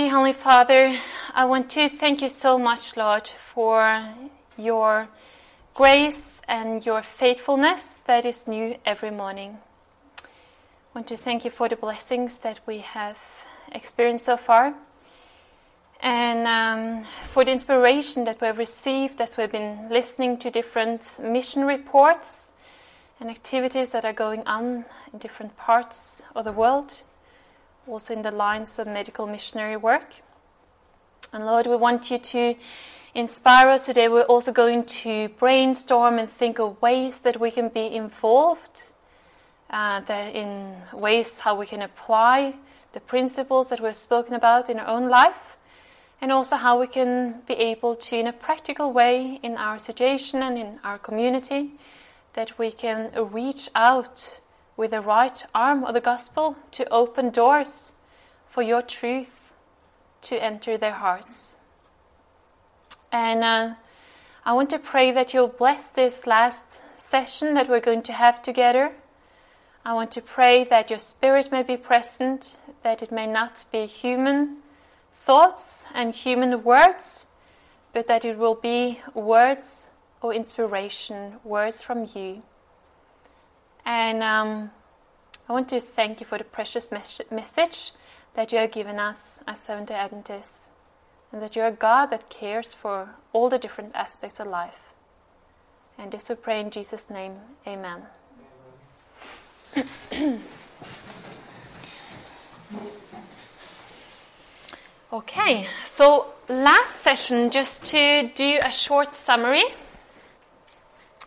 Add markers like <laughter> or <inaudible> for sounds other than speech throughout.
Dear Heavenly Father, I want to thank you so much, Lord, for your grace and your faithfulness that is new every morning. I want to thank you for the blessings that we have experienced so far and um, for the inspiration that we have received as we've been listening to different mission reports and activities that are going on in different parts of the world also in the lines of medical missionary work. And Lord, we want you to inspire us today. We're also going to brainstorm and think of ways that we can be involved, uh, that in ways how we can apply the principles that we've spoken about in our own life, and also how we can be able to, in a practical way, in our situation and in our community, that we can reach out with the right arm of the gospel to open doors for your truth to enter their hearts. And uh, I want to pray that you'll bless this last session that we're going to have together. I want to pray that your spirit may be present, that it may not be human thoughts and human words, but that it will be words or inspiration, words from you. And um, I want to thank you for the precious mes- message that you have given us as Seventh day Adventists, and that you're a God that cares for all the different aspects of life. And this we pray in Jesus' name. Amen. <clears throat> okay, so last session, just to do a short summary.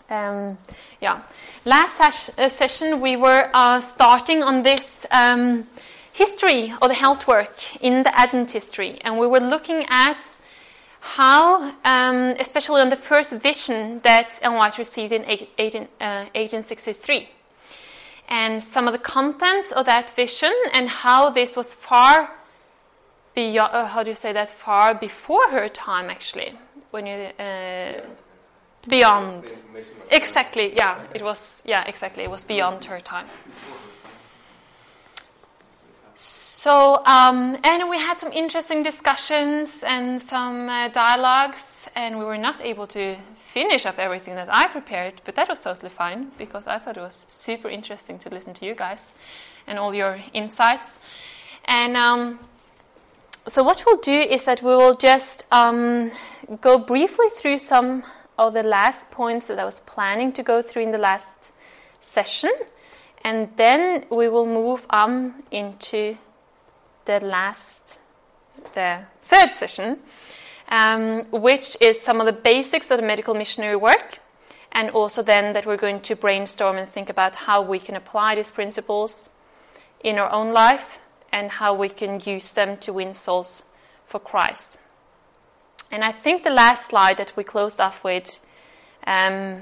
Um, yeah. Last uh, session, we were uh, starting on this um, history of the health work in the Advent history, and we were looking at how, um, especially on the first vision that Ellen White received in 18, uh, 1863, and some of the content of that vision, and how this was far beyond, uh, how do you say that, far before her time, actually, when you uh, beyond. Exactly yeah. It was yeah exactly. It was beyond her time. So um, and we had some interesting discussions and some uh, dialogues and we were not able to finish up everything that i prepared but that was totally fine because i thought it was super interesting to listen to you guys and all your insights. And um, so what we'll do is that we will just um, go briefly through some of the last points that I was planning to go through in the last session, and then we will move on into the last, the third session, um, which is some of the basics of the medical missionary work, and also then that we're going to brainstorm and think about how we can apply these principles in our own life and how we can use them to win souls for Christ. And I think the last slide that we closed off with um,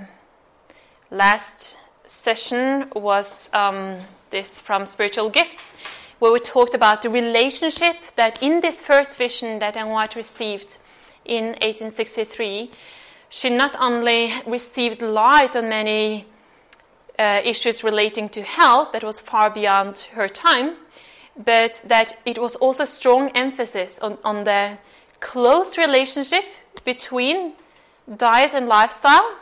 last session was um, this from Spiritual Gifts, where we talked about the relationship that in this first vision that Ellen White received in 1863, she not only received light on many uh, issues relating to health that was far beyond her time, but that it was also strong emphasis on, on the close relationship between diet and lifestyle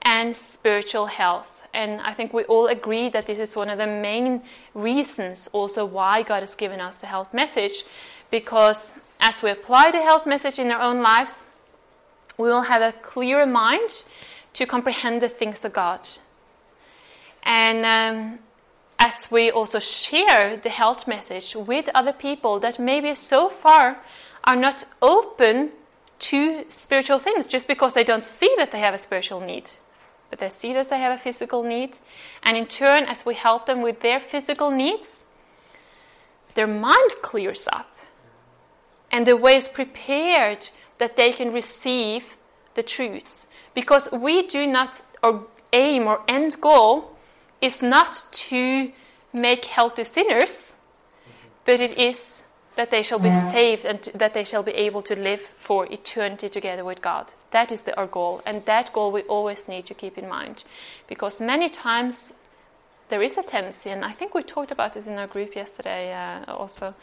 and spiritual health. And I think we all agree that this is one of the main reasons also why God has given us the health message. Because as we apply the health message in our own lives, we will have a clearer mind to comprehend the things of God. And um, as we also share the health message with other people that maybe so far are not open to spiritual things just because they don't see that they have a spiritual need. But they see that they have a physical need. And in turn, as we help them with their physical needs, their mind clears up. And the way is prepared that they can receive the truths. Because we do not, or aim or end goal is not to make healthy sinners, but it is that they shall be saved and that they shall be able to live for eternity together with God. That is the, our goal, and that goal we always need to keep in mind, because many times there is a tendency, and I think we talked about it in our group yesterday uh, also,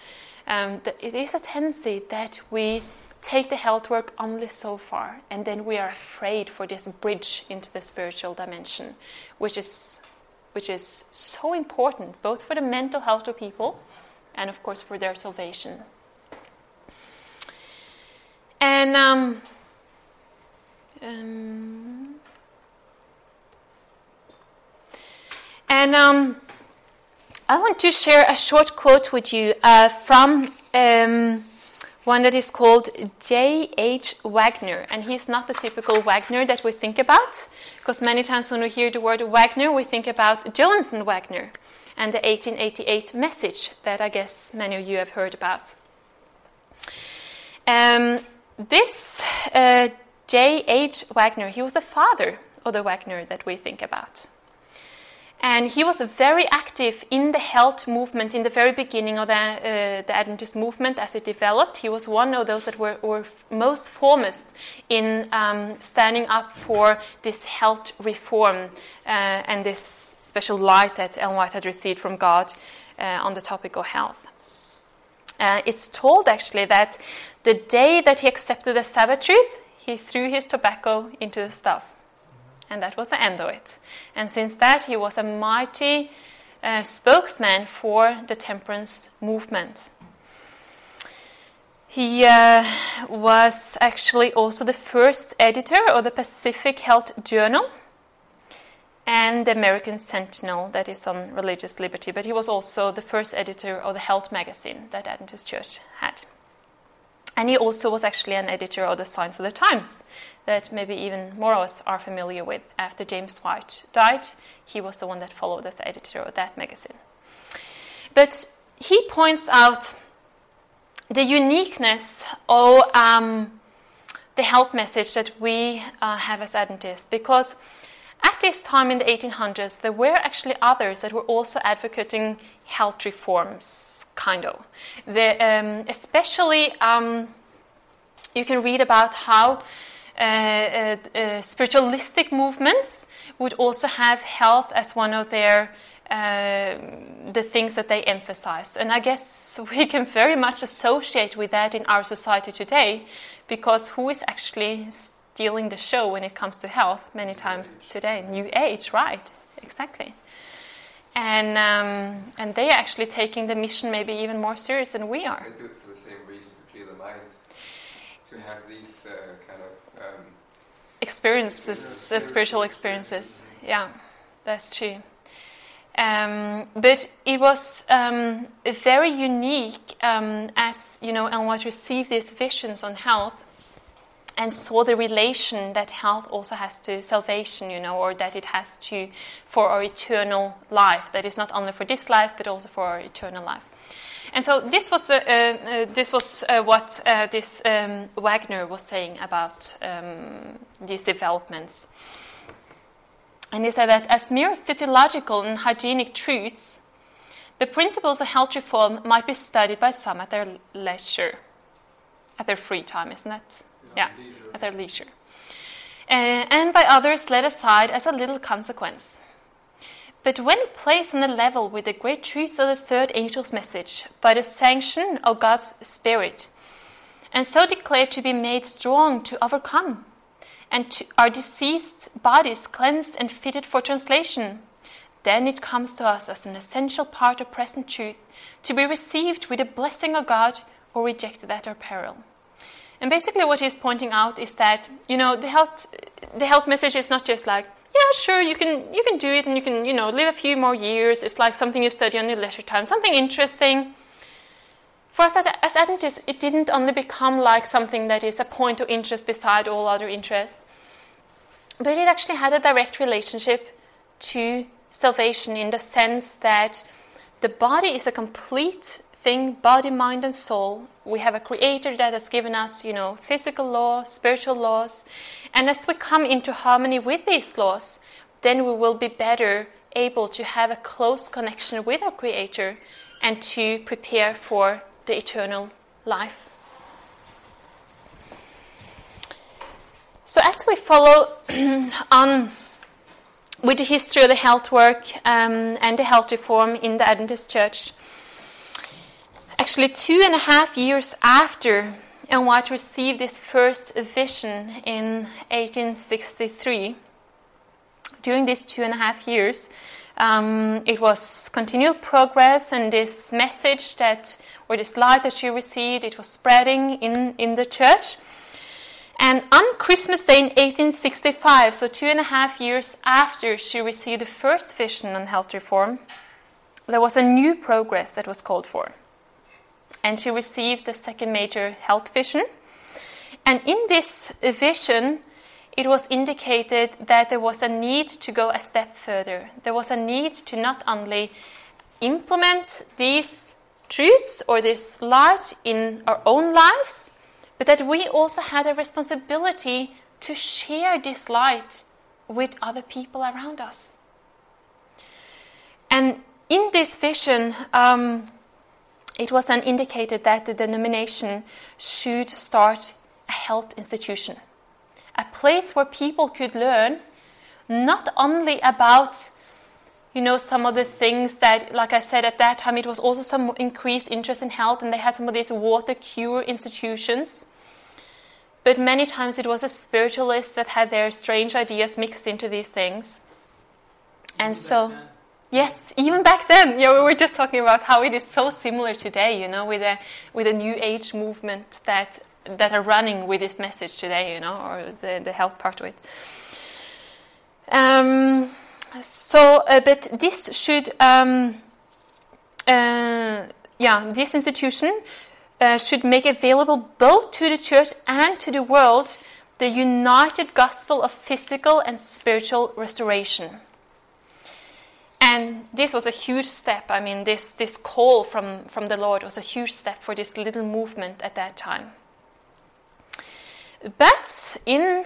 um, it is a tendency that we take the health work only so far, and then we are afraid for this bridge into the spiritual dimension, which is which is so important both for the mental health of people and, of course, for their salvation. And um, um, and um, I want to share a short quote with you uh, from um, one that is called J.H. Wagner. And he's not the typical Wagner that we think about, because many times when we hear the word Wagner, we think about Johannes Wagner and the 1888 message that I guess many of you have heard about. Um, this uh, J.H. Wagner, he was the father of the Wagner that we think about. And he was very active in the health movement in the very beginning of the, uh, the Adventist movement as it developed. He was one of those that were, were most foremost in um, standing up for this health reform uh, and this special light that Ellen White had received from God uh, on the topic of health. Uh, it's told actually that the day that he accepted the Sabbath truth, he threw his tobacco into the stove. And that was the end of it. And since that, he was a mighty uh, spokesman for the temperance movement. He uh, was actually also the first editor of the Pacific Health Journal and the American Sentinel, that is on religious liberty. But he was also the first editor of the Health magazine that Adventist Church had. And he also was actually an editor of the Signs of the Times, that maybe even more of us are familiar with. After James White died, he was the one that followed as the editor of that magazine. But he points out the uniqueness of um, the health message that we uh, have as Adventists, because at this time in the 1800s, there were actually others that were also advocating health reforms, kind of. The, um, especially, um, you can read about how spiritualistic movements would also have health as one of their uh, the things that they emphasize. And I guess <laughs> we can very much associate with that in our society today, because who is actually stealing the show when it comes to health many times today? New Age, right? Exactly. And um, and they are actually taking the mission maybe even more serious than we are. They do it for the same reason to clear the mind, to have these uh, kind of um, experiences, the spiritual experiences. Yeah, that's true. Um, but it was um, very unique um, as you know, and was received these visions on health and saw the relation that health also has to salvation, you know, or that it has to for our eternal life. That is not only for this life, but also for our eternal life. And so this was uh, uh, this was uh, what uh, this um, Wagner was saying about um, these developments. And he said that as mere physiological and hygienic truths, the principles of health reform might be studied by some at their leisure, at their free time, isn't that? Yeah, at their leisure. Uh, and by others laid aside as a little consequence. But when placed on a level with the great truths of the third angel's message, by the sanction of God's Spirit, and so declared to be made strong to overcome, and to our diseased bodies cleansed and fitted for translation, then it comes to us as an essential part of present truth to be received with the blessing of God or rejected at our peril. And basically, what he's pointing out is that you know the health the health message is not just like yeah sure you can you can do it and you can you know live a few more years. It's like something you study on your leisure time, something interesting. For us as Adventists, it didn't only become like something that is a point of interest beside all other interests, but it actually had a direct relationship to salvation in the sense that the body is a complete thing, body, mind, and soul. We have a creator that has given us, you know, physical laws, spiritual laws. And as we come into harmony with these laws, then we will be better able to have a close connection with our creator and to prepare for the eternal life. So, as we follow <clears throat> on with the history of the health work um, and the health reform in the Adventist Church, actually two and a half years after Ellen White received this first vision in 1863, during these two and a half years, um, it was continual progress, and this message that, or this light that she received, it was spreading in, in the church. And on Christmas Day in 1865, so two and a half years after she received the first vision on health reform, there was a new progress that was called for. And she received the second major health vision. And in this vision, it was indicated that there was a need to go a step further. There was a need to not only implement these truths or this light in our own lives, but that we also had a responsibility to share this light with other people around us. And in this vision, um, it was then indicated that the denomination should start a health institution a place where people could learn not only about you know some of the things that like i said at that time it was also some increased interest in health and they had some of these water cure institutions. But many times it was a spiritualist that had their strange ideas mixed into these things. And so yes even back then yeah we were just talking about how it is so similar today you know with a with a new age movement that that are running with this message today, you know, or the, the health part of it. Um, so, uh, but this should, um, uh, yeah, this institution uh, should make available both to the church and to the world the united gospel of physical and spiritual restoration. And this was a huge step. I mean, this, this call from, from the Lord was a huge step for this little movement at that time. But in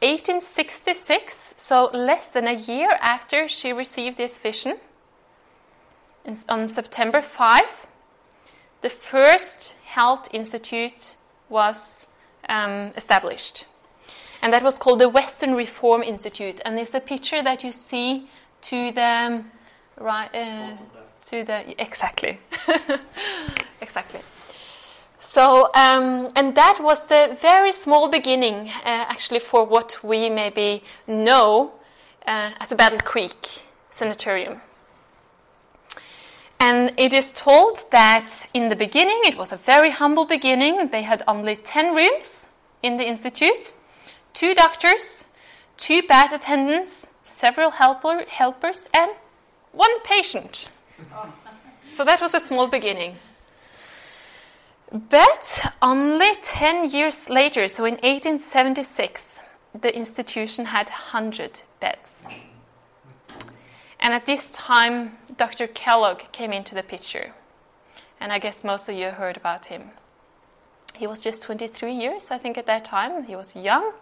1866, so less than a year after she received this vision, on September 5, the first health institute was um, established. And that was called the Western Reform Institute. And it's the picture that you see to the right, uh, to the exactly, <laughs> exactly. So, um, and that was the very small beginning, uh, actually, for what we maybe know uh, as the Battle Creek Sanatorium. And it is told that in the beginning, it was a very humble beginning. They had only 10 rooms in the institute, two doctors, two bed attendants, several helper, helpers, and one patient. So that was a small beginning. But only 10 years later, so in 1876, the institution had 100 beds. And at this time, Dr. Kellogg came into the picture. And I guess most of you heard about him. He was just 23 years, I think, at that time. He was young,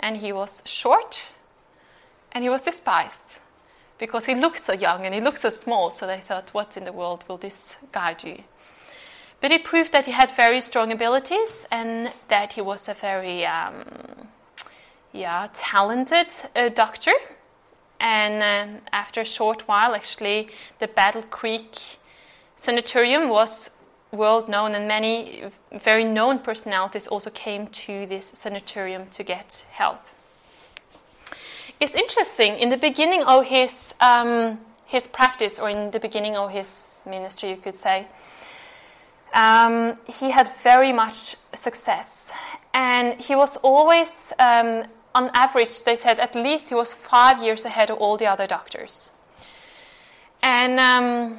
and he was short, and he was despised because he looked so young and he looked so small. So they thought, what in the world will this guy do? But he proved that he had very strong abilities and that he was a very um, yeah, talented uh, doctor. And uh, after a short while, actually, the Battle Creek Sanatorium was world known, and many very known personalities also came to this sanatorium to get help. It's interesting, in the beginning of his, um, his practice, or in the beginning of his ministry, you could say, um, he had very much success. And he was always, um, on average, they said at least he was five years ahead of all the other doctors. And um,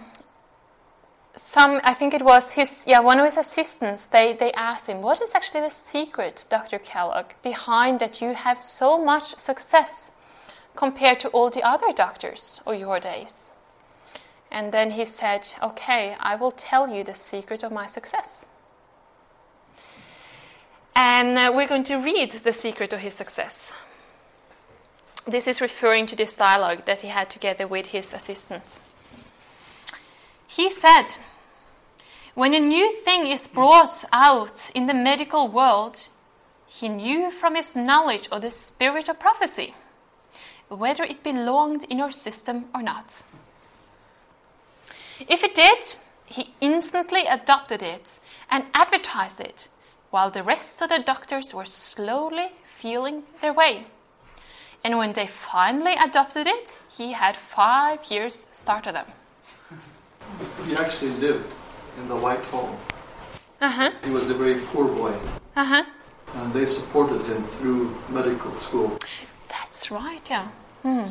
some, I think it was his, yeah, one of his assistants, they, they asked him, What is actually the secret, Dr. Kellogg, behind that you have so much success compared to all the other doctors of your days? And then he said, Okay, I will tell you the secret of my success. And uh, we're going to read the secret of his success. This is referring to this dialogue that he had together with his assistant. He said, When a new thing is brought out in the medical world, he knew from his knowledge of the spirit of prophecy whether it belonged in your system or not. If it did, he instantly adopted it and advertised it, while the rest of the doctors were slowly feeling their way. And when they finally adopted it, he had five years start of them. He actually lived in the White Hall. Uh huh. He was a very poor boy, Uh huh. and they supported him through medical school. That's right. Yeah.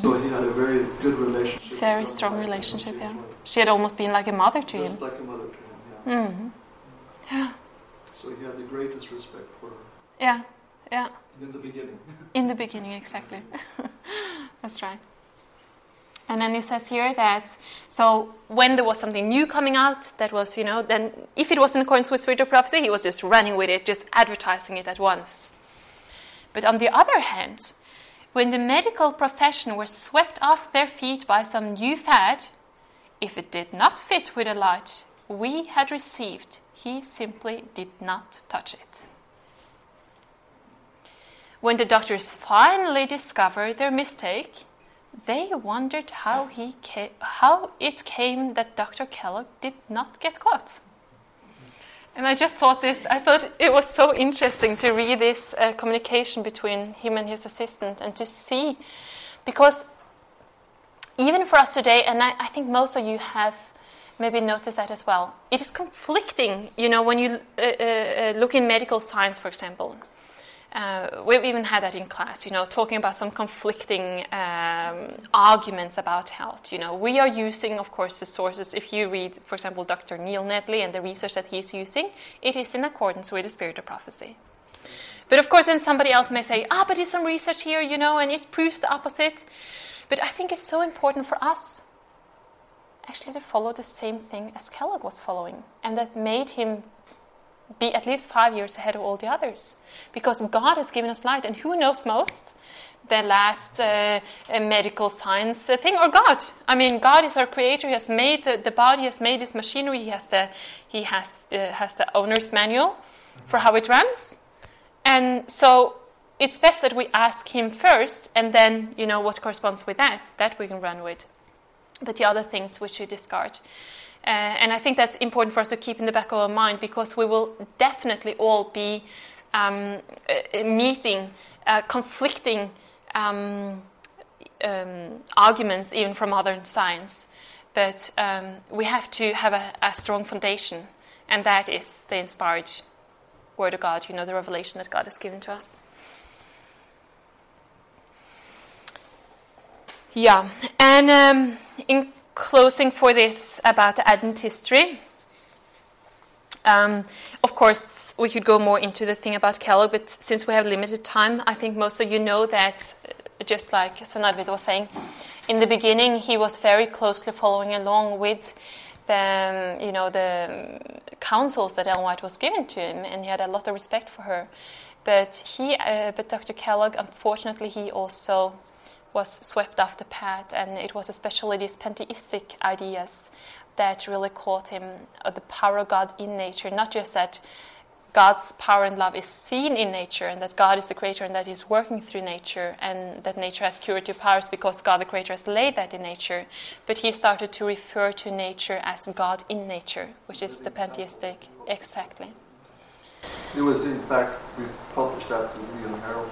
So he had a very good relationship. Very strong relationship. Yeah. She had almost been like a mother to him. Just like a mother to him. Yeah. Mm. Yeah. So he had the greatest respect for her Yeah. Yeah. in the beginning. <laughs> In the beginning, exactly. <laughs> That's right. And then he says here that so when there was something new coming out that was, you know, then if it was in accordance with spiritual prophecy, he was just running with it, just advertising it at once. But on the other hand, when the medical profession were swept off their feet by some new fad, if it did not fit with the light we had received, he simply did not touch it. When the doctors finally discovered their mistake, they wondered how, he ca- how it came that Dr. Kellogg did not get caught. And I just thought this, I thought it was so interesting to read this uh, communication between him and his assistant and to see, because even for us today, and I, I think most of you have maybe noticed that as well, it is conflicting, you know, when you uh, uh, uh, look in medical science, for example. Uh, we've even had that in class, you know, talking about some conflicting um, arguments about health. You know, we are using, of course, the sources. If you read, for example, Dr. Neil Nedley and the research that he's using, it is in accordance with the spirit of prophecy. But of course, then somebody else may say, ah, but there's some research here, you know, and it proves the opposite. But I think it's so important for us actually to follow the same thing as Kellogg was following, and that made him be at least five years ahead of all the others. Because God has given us light, and who knows most? The last uh, medical science uh, thing, or God? I mean, God is our creator. He has made the, the body, has made this machinery. He has the he has uh, has the owner's manual for how it runs, and so it's best that we ask Him first, and then you know what corresponds with that. That we can run with, but the other things we should discard. Uh, and I think that's important for us to keep in the back of our mind because we will definitely all be um, uh, meeting uh, conflicting um, um, arguments, even from modern science. But um, we have to have a, a, strong foundation, and that is the inspired Word of God, you know, the revelation that God has given to us. Yeah, and um, in closing for this about the Advent history. Um, of course, we could go more into the thing about Kellogg, but since we have limited time, I think most of you know that, uh, just like Sven Arvid was saying, in the beginning he was very closely following along with the, you know, the counsels that Ellen White was given to him, and he had a lot of respect for her. But he, uh, but Dr. Kellogg, unfortunately, he also was swept off the path, and it was especially these pantheistic ideas that really caught him uh, the power of God in nature, not just that God's power and love is seen in nature, and that God is the creator and that He's working through nature, and that nature has curative powers because God the creator has laid that in nature. But he started to refer to nature as God in nature, which is the pantheistic. Exactly. It was, in fact, we published that in the Herald.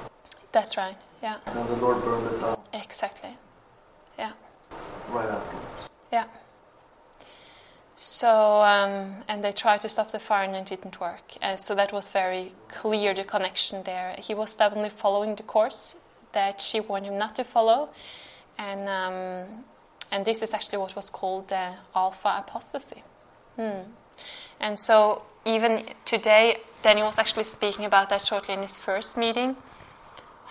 That's right. Yeah. And the Lord burned it down Exactly. Yeah. right afterwards. Yeah. So, um, and they tried to stop the fire and it didn't work. And so that was very clear, the connection there. He was stubbornly following the course that she warned him not to follow. And, um, and this is actually what was called the alpha apostasy. Hmm. And so, even today, Daniel was actually speaking about that shortly in his first meeting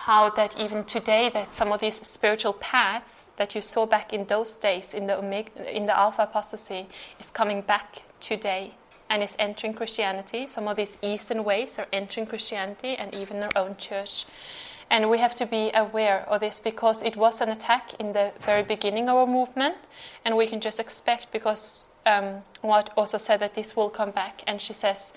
how that even today that some of these spiritual paths that you saw back in those days in the omega, in the alpha apostasy is coming back today and is entering Christianity. Some of these Eastern ways are entering Christianity and even our own church. And we have to be aware of this because it was an attack in the very beginning of our movement, and we can just expect because um, what also said that this will come back, and she says,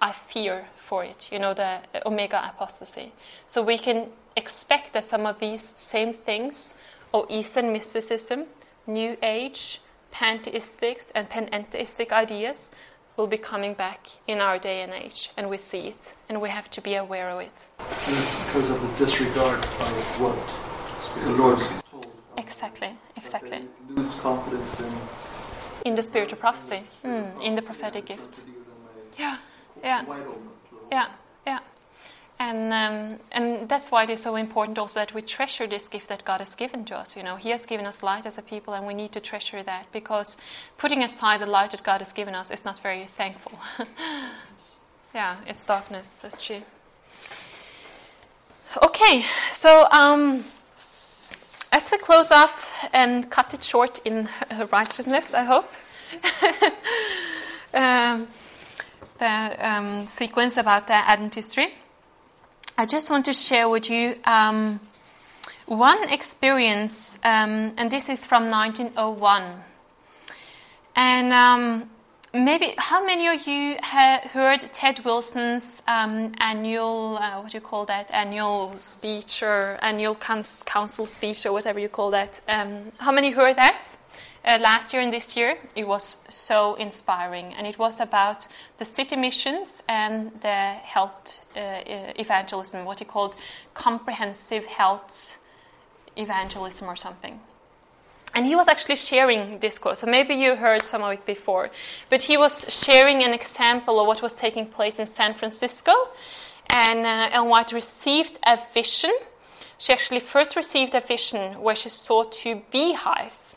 I fear for it, you know, the omega apostasy. So we can expect that some of these same things, or Eastern mysticism, New Age, pantheistic and panentheistic ideas will be coming back in our day and age, and we see it, and we have to be aware of it. And it's because of the disregard of what the Lord told. Exactly, exactly. Lose confidence in In the spiritual prophecy, mm, in the prophetic gift. to give them a Yeah, yeah. wide open Yeah, yeah. And, um, and that's why it is so important also that we treasure this gift that God has given to us. You know, He has given us light as a people, and we need to treasure that because putting aside the light that God has given us is not very thankful. <laughs> yeah, it's darkness, that's true. Okay, so um, as we close off and cut it short in <laughs> righteousness, I hope. <laughs> um, the um, sequence about the Advent history. I just want to share with you um, one experience, um, and this is from 1901. And um, maybe how many of you heard Ted Wilson's um, annual, uh, what do you call that, annual speech or annual council speech or whatever you call that? Um, how many heard that? Uh, last year and this year. It was so inspiring, and it was about the city missions and the health uh, evangelism, what he called comprehensive health evangelism or something. And he was actually sharing this course, so maybe you heard some of it before. But he was sharing an example of what was taking place in San Francisco. And uh, Ellen White received a vision. She actually first received a vision where she saw two beehives.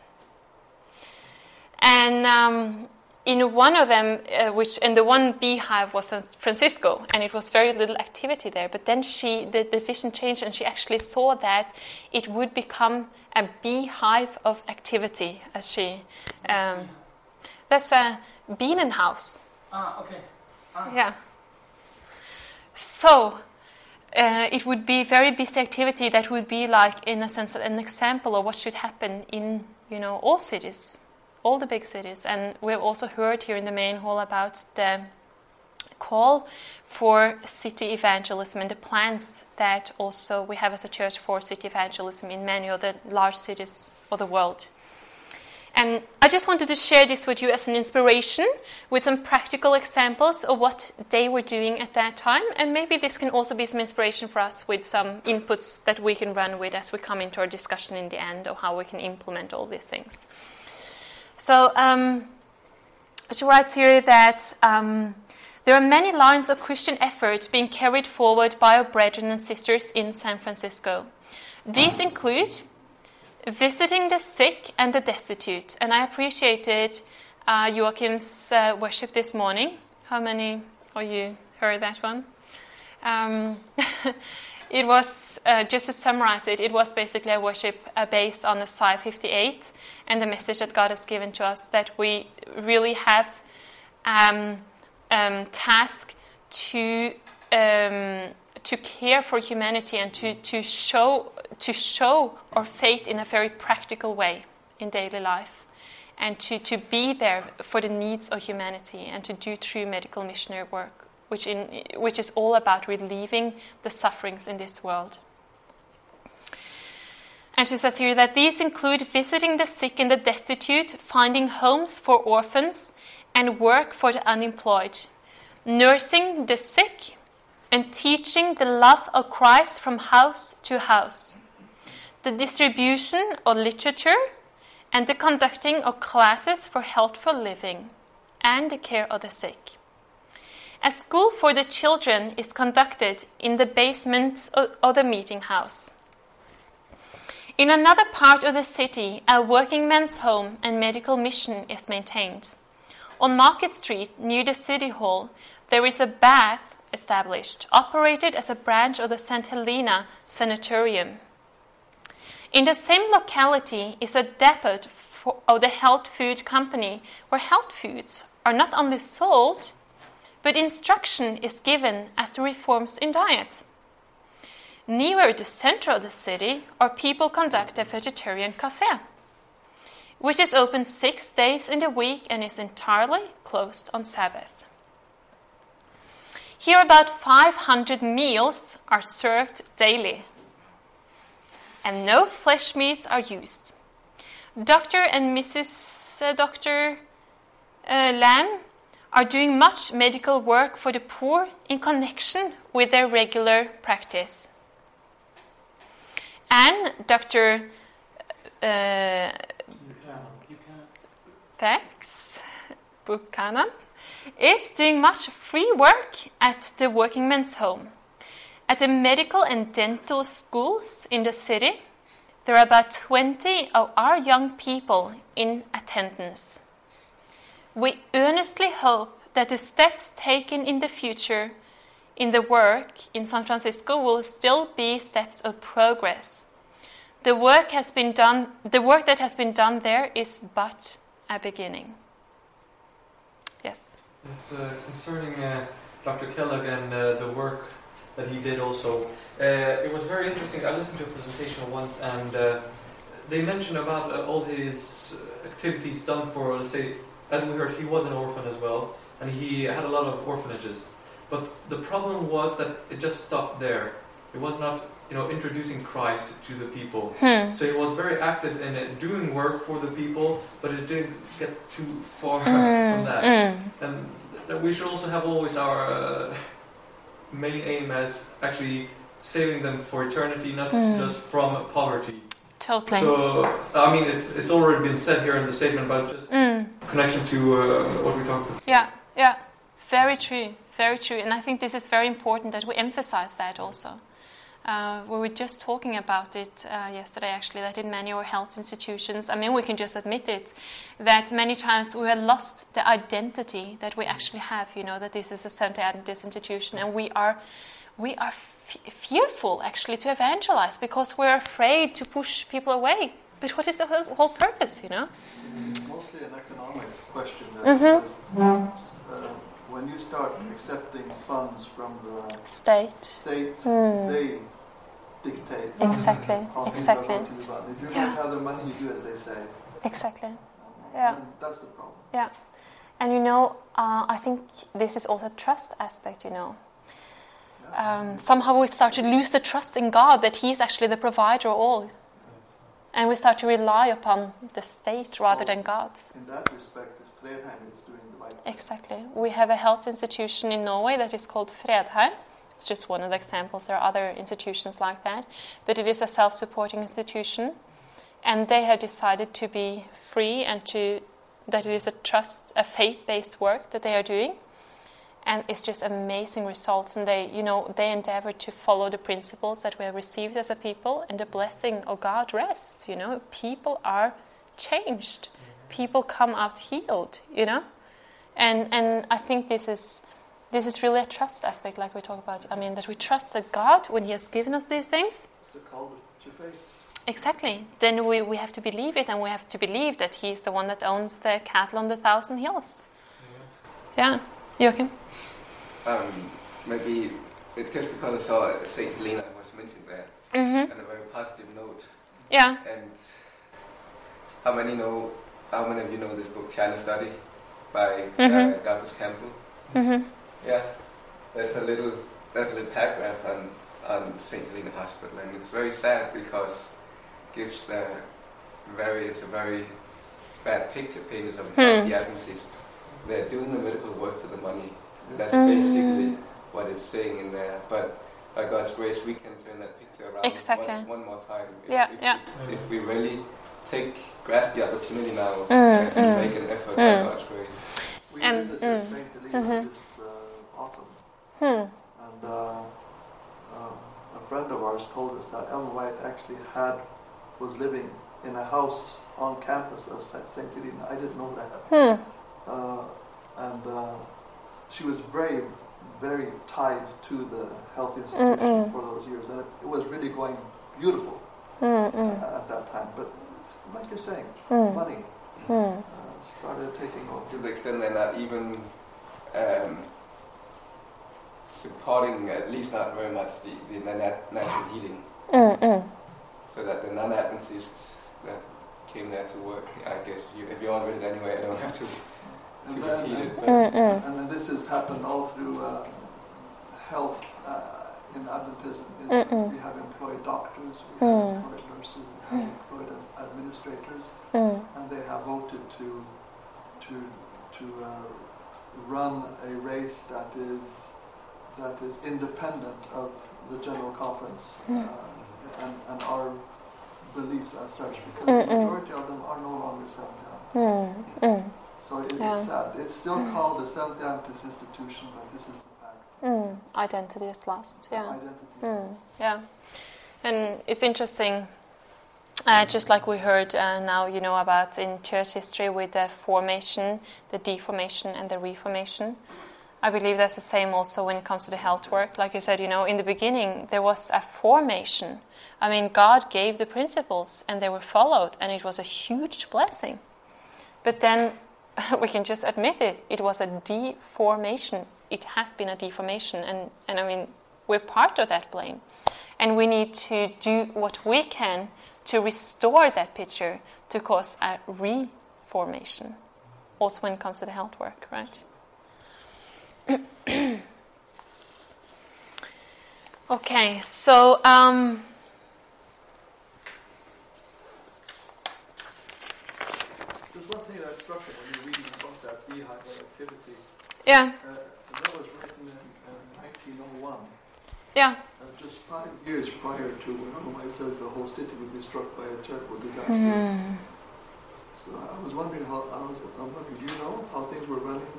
And um, in one of them, uh, which and the one beehive was San Francisco, and it was very little activity there. But then she, the, the vision changed, and she actually saw that it would become a beehive of activity. As she, um, that's a Bienenhaus. Ah, okay. Ah. Yeah. So uh, it would be very busy activity that would be like, in a sense, an example of what should happen in you know all cities, all the big cities. And we've also heard here in the main hall about the call for city evangelism and the plans that also we have as a church for city evangelism in many of the large cities of the world. And I just wanted to share this with you as an inspiration with some practical examples of what they were doing at that time. And maybe this can also be some inspiration for us with some inputs that we can run with as we come into our discussion in the end of how we can implement all these things. So um, she writes here that um, there are many lines of Christian effort being carried forward by our brethren and sisters in San Francisco. These include visiting the sick and the destitute. And I appreciated uh, Joachim's uh, worship this morning. How many of you heard that one? Um, <laughs> it was, uh, just to summarize it, it was basically a worship uh, based on Isaiah 58 and the message that God has given to us that we really have um, um, task to um, to care for humanity and to, to show to show our faith in a very practical way in daily life and to, to be there for the needs of humanity and to do true medical missionary work which in which is all about relieving the sufferings in this world and she says here that these include visiting the sick and the destitute finding homes for orphans and work for the unemployed nursing the sick and teaching the love of Christ from house to house, the distribution of literature, and the conducting of classes for healthful living, and the care of the sick. A school for the children is conducted in the basement of the meeting house. In another part of the city, a working man's home and medical mission is maintained. On Market Street, near the City Hall, there is a bath established, operated as a branch of the St. Helena Sanatorium. In the same locality is a depot for, of the Health Food Company, where health foods are not only sold, but instruction is given as to reforms in diet. Nearer the center of the city, our people conduct a vegetarian cafe, which is open six days in the week and is entirely closed on Sabbath. Here, about 500 meals are served daily, and no flesh meats are used. Dr. and Mrs. uh, Dr. Uh, Lamb are doing much medical work for the poor in connection with their regular practice. And Dr. Uh. Thanks, Buchanan, is doing much free work at the working men's home. At the medical and dental schools in the city, there are about 20 of our young people in attendance. We earnestly hope that the steps taken in the future in the work in San Francisco will still be steps of progress. The work has been done the work that has been done there is but a beginning. Yes. Yes, uh, concerning uh, Dr. Kellogg and uh, the work that he did also, uh, it was very interesting. I listened to a presentation once and uh, they mentioned about uh, all his activities done for, let's say, as we heard, he was an orphan as well, and he had a lot of orphanages. But the problem was that it just stopped there. It was not, you know, introducing Christ to the people. Hmm. So he was very active in it, doing work for the people, but it didn't get too far from Mm, that. mm. And that we should also have always our uh, main aim as actually saving them for eternity, not Mm. just from poverty. Totally. So, I mean, it's, it's already been said here in the statement, but just Mm. connection to uh, what we talked about. Yeah, yeah. Very true. Very true. And I think this is very important that we emphasize that also. Uh, we were just talking about it uh, yesterday, actually, that in many of our health institutions, I mean, we can just admit it, that many times we have lost the identity that we actually have, you know, that this is a Seventh Adventist institution, and we are, we are fearful, actually, to evangelize because we're afraid to push people away. But what is the whole, whole purpose, you know? Mostly an economic question. there, Mhm. because, uh, when you start accepting funds from the State. state, Hmm. they dictate Exactly, how things exactly. are going to be run. If you Yeah. don't have the money, you do as they say. Exactly. Yeah. And that's the problem. Yeah. And you know, uh, I think this is also a trust aspect, you know. Um, somehow we start to lose the trust in God that He's actually the provider of all. And we start to rely upon the state rather than God's. In that respect, Fredheim is doing the right thing. Exactly. We have a health institution in Norway that is called Fredheim. It's just one of the examples. There are other institutions like that. But it is a self supporting institution. And they have decided to be free and to that it is a trust, a faith based work that they are doing. And it's just amazing results. And they, you know, they endeavor to follow the principles that we have received as a people, and the blessing of God rests. You know, people are changed. People come out healed. You know, and and I think this is this is really a trust aspect, like we talk about. I mean, that we trust that God, when He has given us these things, It's the call to faith. exactly, then we, we have to believe it, and we have to believe that He's the one that owns the cattle on the thousand hills. Yeah, Joachim. Um, maybe it's just because I saw Saint Helena was mentioned there, Mm-hmm. and a very positive note. Yeah. And how many know? How many of you know this book, China Study, by Mhm. uh, Douglas Campbell? Mm-hmm. Yeah, there's a little there's a little paragraph on on St. Helena Hospital, and it's very sad because it gives the very it's a very bad picture painted of Hmm. the Adventists. They're doing the medical work for the money. That's Mm. basically what it's saying in there. But by God's grace, we can turn that picture around Exactly. one, one more time. If, Yeah, if, yeah. If we really take grasp the opportunity now Mm, and mm. make an effort Mm. by God's grace. We And- visited mm, St. Helena mhm. this uh, autumn, Hmm. and uh, uh, a friend of ours told us that Ellen White actually had was living in a house on campus of St. Helena. I didn't know that. Hmm. Uh, and uh, she was very, very tied to the health institution Mm-mm. for those years, and it, it was really going beautiful at that time. But like you're saying, mm, money mm. uh, started taking over to the extent they're not even um, supporting, at least not very much, the, the nat- natural healing. So that the non-Adventists that came there to work, I guess, you, if you all read it anyway, I don't have to, And to then, repeat it. But Mm, mm. and then this has happened all through uh, health uh, in Adventism is Mm-mm. we have employed doctors, we have Mm. employed nurses, we have employed ad- administrators, Mm. and they have voted to to to uh, run a race that is that is independent of the general conference Mm. uh, and, and our beliefs as such, because the majority of them are no longer Seventh Day Adventists. Mm. Mm. So it, Yeah. it's sad. It's still called the Seventh Day institution, but this is the fact. Mm. Identity is lost. Yeah. Identity. Mm, yeah, and it's interesting. Uh, just like we heard uh, now, you know about in church history with the formation, the deformation, and the reformation. I believe that's the same also when it comes to the health work. Like you said, you know, in the beginning there was a formation. I mean, God gave the principles and they were followed, and it was a huge blessing. But then <laughs> we can just admit it, it was a deformation. It has been a deformation, and, and I mean, we're part of that blame. And we need to do what we can to restore that picture to cause a reformation. Also, when it comes to the health work, right? <clears throat> okay, so um, There's one thing that struck me when you're reading about that beehive activity. Yeah, Uh, that was written in uh, 1901. yeah, Uh, just five years prior to when Otherwise says the whole city would be struck by a terrible disaster. Hmm. So I was wondering how I was, I was wondering, do you know how things were running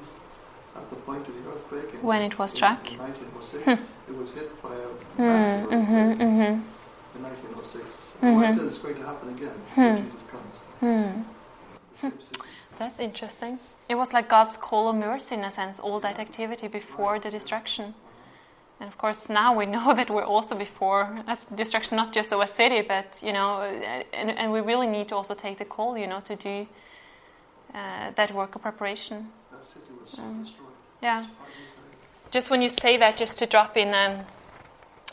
at the point of the earthquake? In, When it was in- struck? In 1906, Hmm. it was hit by a Mm, massive mm-hmm, earthquake mm-hmm, in 1906. Mhm. And I said it's going to happen again when Hmm. Jesus comes. hmm. The same city. That's interesting. It was like God's call of mercy in a sense, all that activity before the destruction. And of course, now we <laughs> know that we're also before destruction, not just of a city, but you know, and, and we really need to also take the call, you know, to do uh, that work of preparation. That city was destroyed. Yeah. It's hardly there. Just when you say that, just to drop in, um,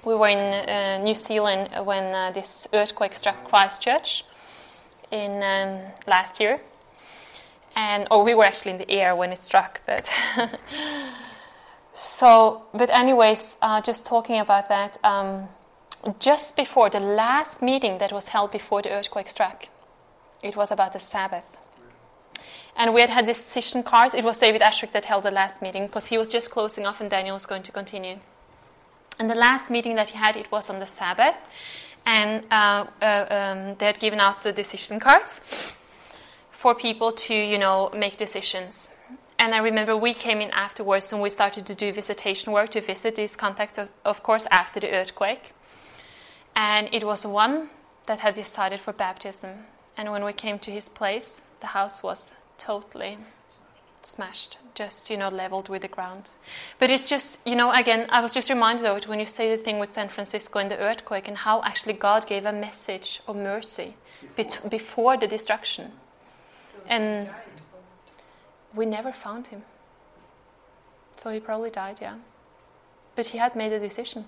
we were in uh, New Zealand when uh, this earthquake struck Christchurch in um, last year, and or we were actually in the air when it struck, but. <laughs> so, but anyways, uh, just talking about that. Um, just before the last meeting that was held before the earthquake struck, it was about the Sabbath. And we had had decision cards. It was David Ashrick that held the last meeting because he was just closing off and Daniel was going to continue. And the last meeting that he had, it was on the Sabbath. And uh, uh, um, they had given out the decision cards for people to, you know, make decisions. And I remember we came in afterwards and we started to do visitation work to visit these contacts, of- course, after the earthquake. And it was one that had decided for baptism. And when we came to his place, the house was totally smashed, just, you know, leveled with the ground. But it's just, you know, again, I was just reminded of it when you say the thing with San Francisco and the earthquake and how actually God gave a message of mercy bet- before the destruction. And we never found him. So he probably died, yeah. But he had made a decision.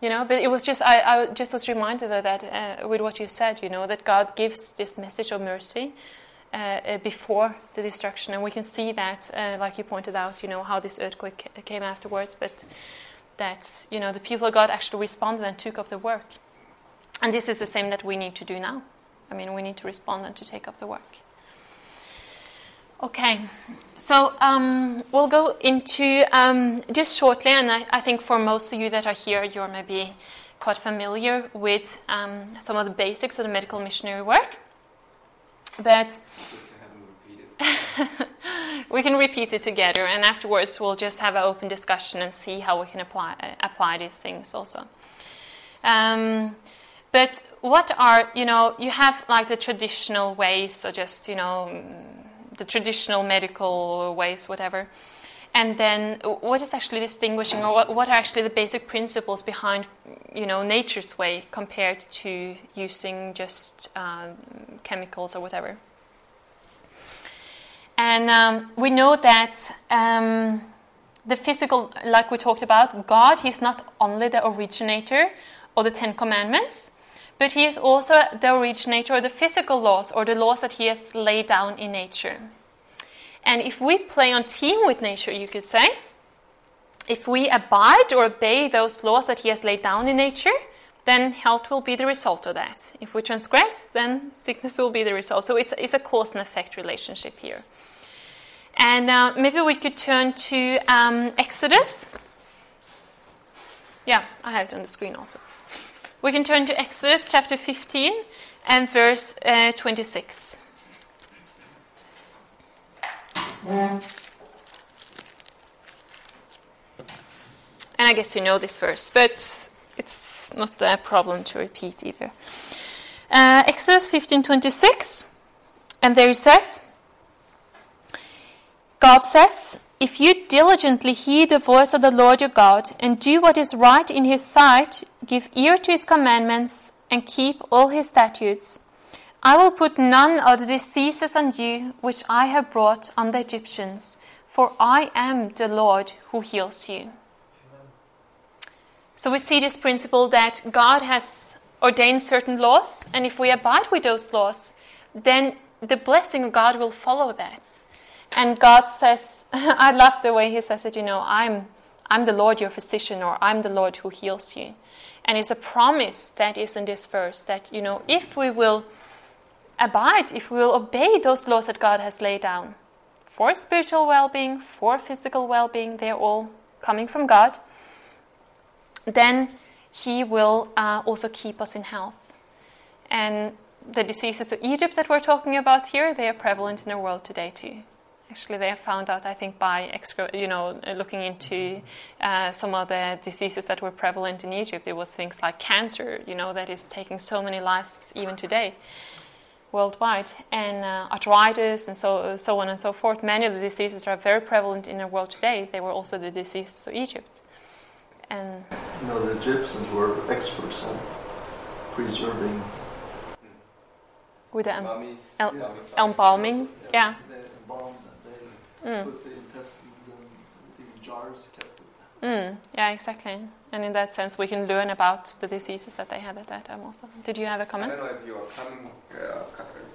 You know, but it was just, I, I just was reminded of that uh, with what you said, you know, that God gives this message of mercy uh, uh, before the destruction. And we can see that, uh, like you pointed out, you know, how this earthquake came afterwards, but that, you know, the people of God actually responded and took up the work. And this is the same that we need to do now. I mean, we need to respond and to take up the work. Okay, so um, we'll go into um, just shortly, and I, I think for most of you that are here, you're maybe quite familiar with um, some of the basics of the medical missionary work. But <laughs> we can repeat it together, and afterwards we'll just have an open discussion and see how we can apply apply these things also. Um, but what are you know you have like the traditional ways, so just you know mm, the traditional medical ways, whatever. And then what is actually distinguishing, or what, what are actually the basic principles behind, you know, nature's way compared to using just um, chemicals or whatever? And um, we know that um, the physical, like we talked about, God, He's not only the originator or the Ten Commandments, but He is also the originator of the physical laws or the laws that He has laid down in nature. And if we play on team with nature, you could say, if we abide or obey those laws that He has laid down in nature, then health will be the result of that. If we transgress, then sickness will be the result. So it's, it's a cause and effect relationship here. And uh, maybe we could turn to um, Exodus. Yeah, I have it on the screen also. We can turn to Exodus chapter 15 and verse uh, 26. And I guess you know this verse, but it's not a problem to repeat either. Uh, Exodus 15:26, and there it says, God says, "If you diligently hear the voice of the Lord your God and do what is right in His sight, give ear to His commandments and keep all His statutes." I will put none of the diseases on you which I have brought on the Egyptians, for I am the Lord who heals you. So we see this principle that God has ordained certain laws, and if we abide with those laws, then the blessing of God will follow that. And God says, <laughs> I love the way He says it, you know, I'm, I'm the Lord your physician, or I'm the Lord who heals you. And it's a promise that is in this verse that, you know, if we will abide, if we will obey those laws that God has laid down for spiritual well being, for physical well being, they're all coming from God, then He will uh, also keep us in health. And the diseases of Egypt that we're talking about here, they are prevalent in the world today too. Actually, they have found out, I think, by you know, looking into uh, some of the diseases that were prevalent in Egypt. It was things like cancer, you know, that is taking so many lives even today worldwide, and uh, arthritis, and so so on and so forth. Many of the diseases are very prevalent in the world today. They were also the diseases of Egypt, and You know, the Egyptians were experts in preserving with the Mummies, el- mummy embalming, yeah, They embalmed and they Mm. put the intestines in, in jars, kept it. mm, yeah, exactly. And in that sense, we can learn about the diseases that they had at that time. Also, did you have a comment? I don't know if you are coming, uh,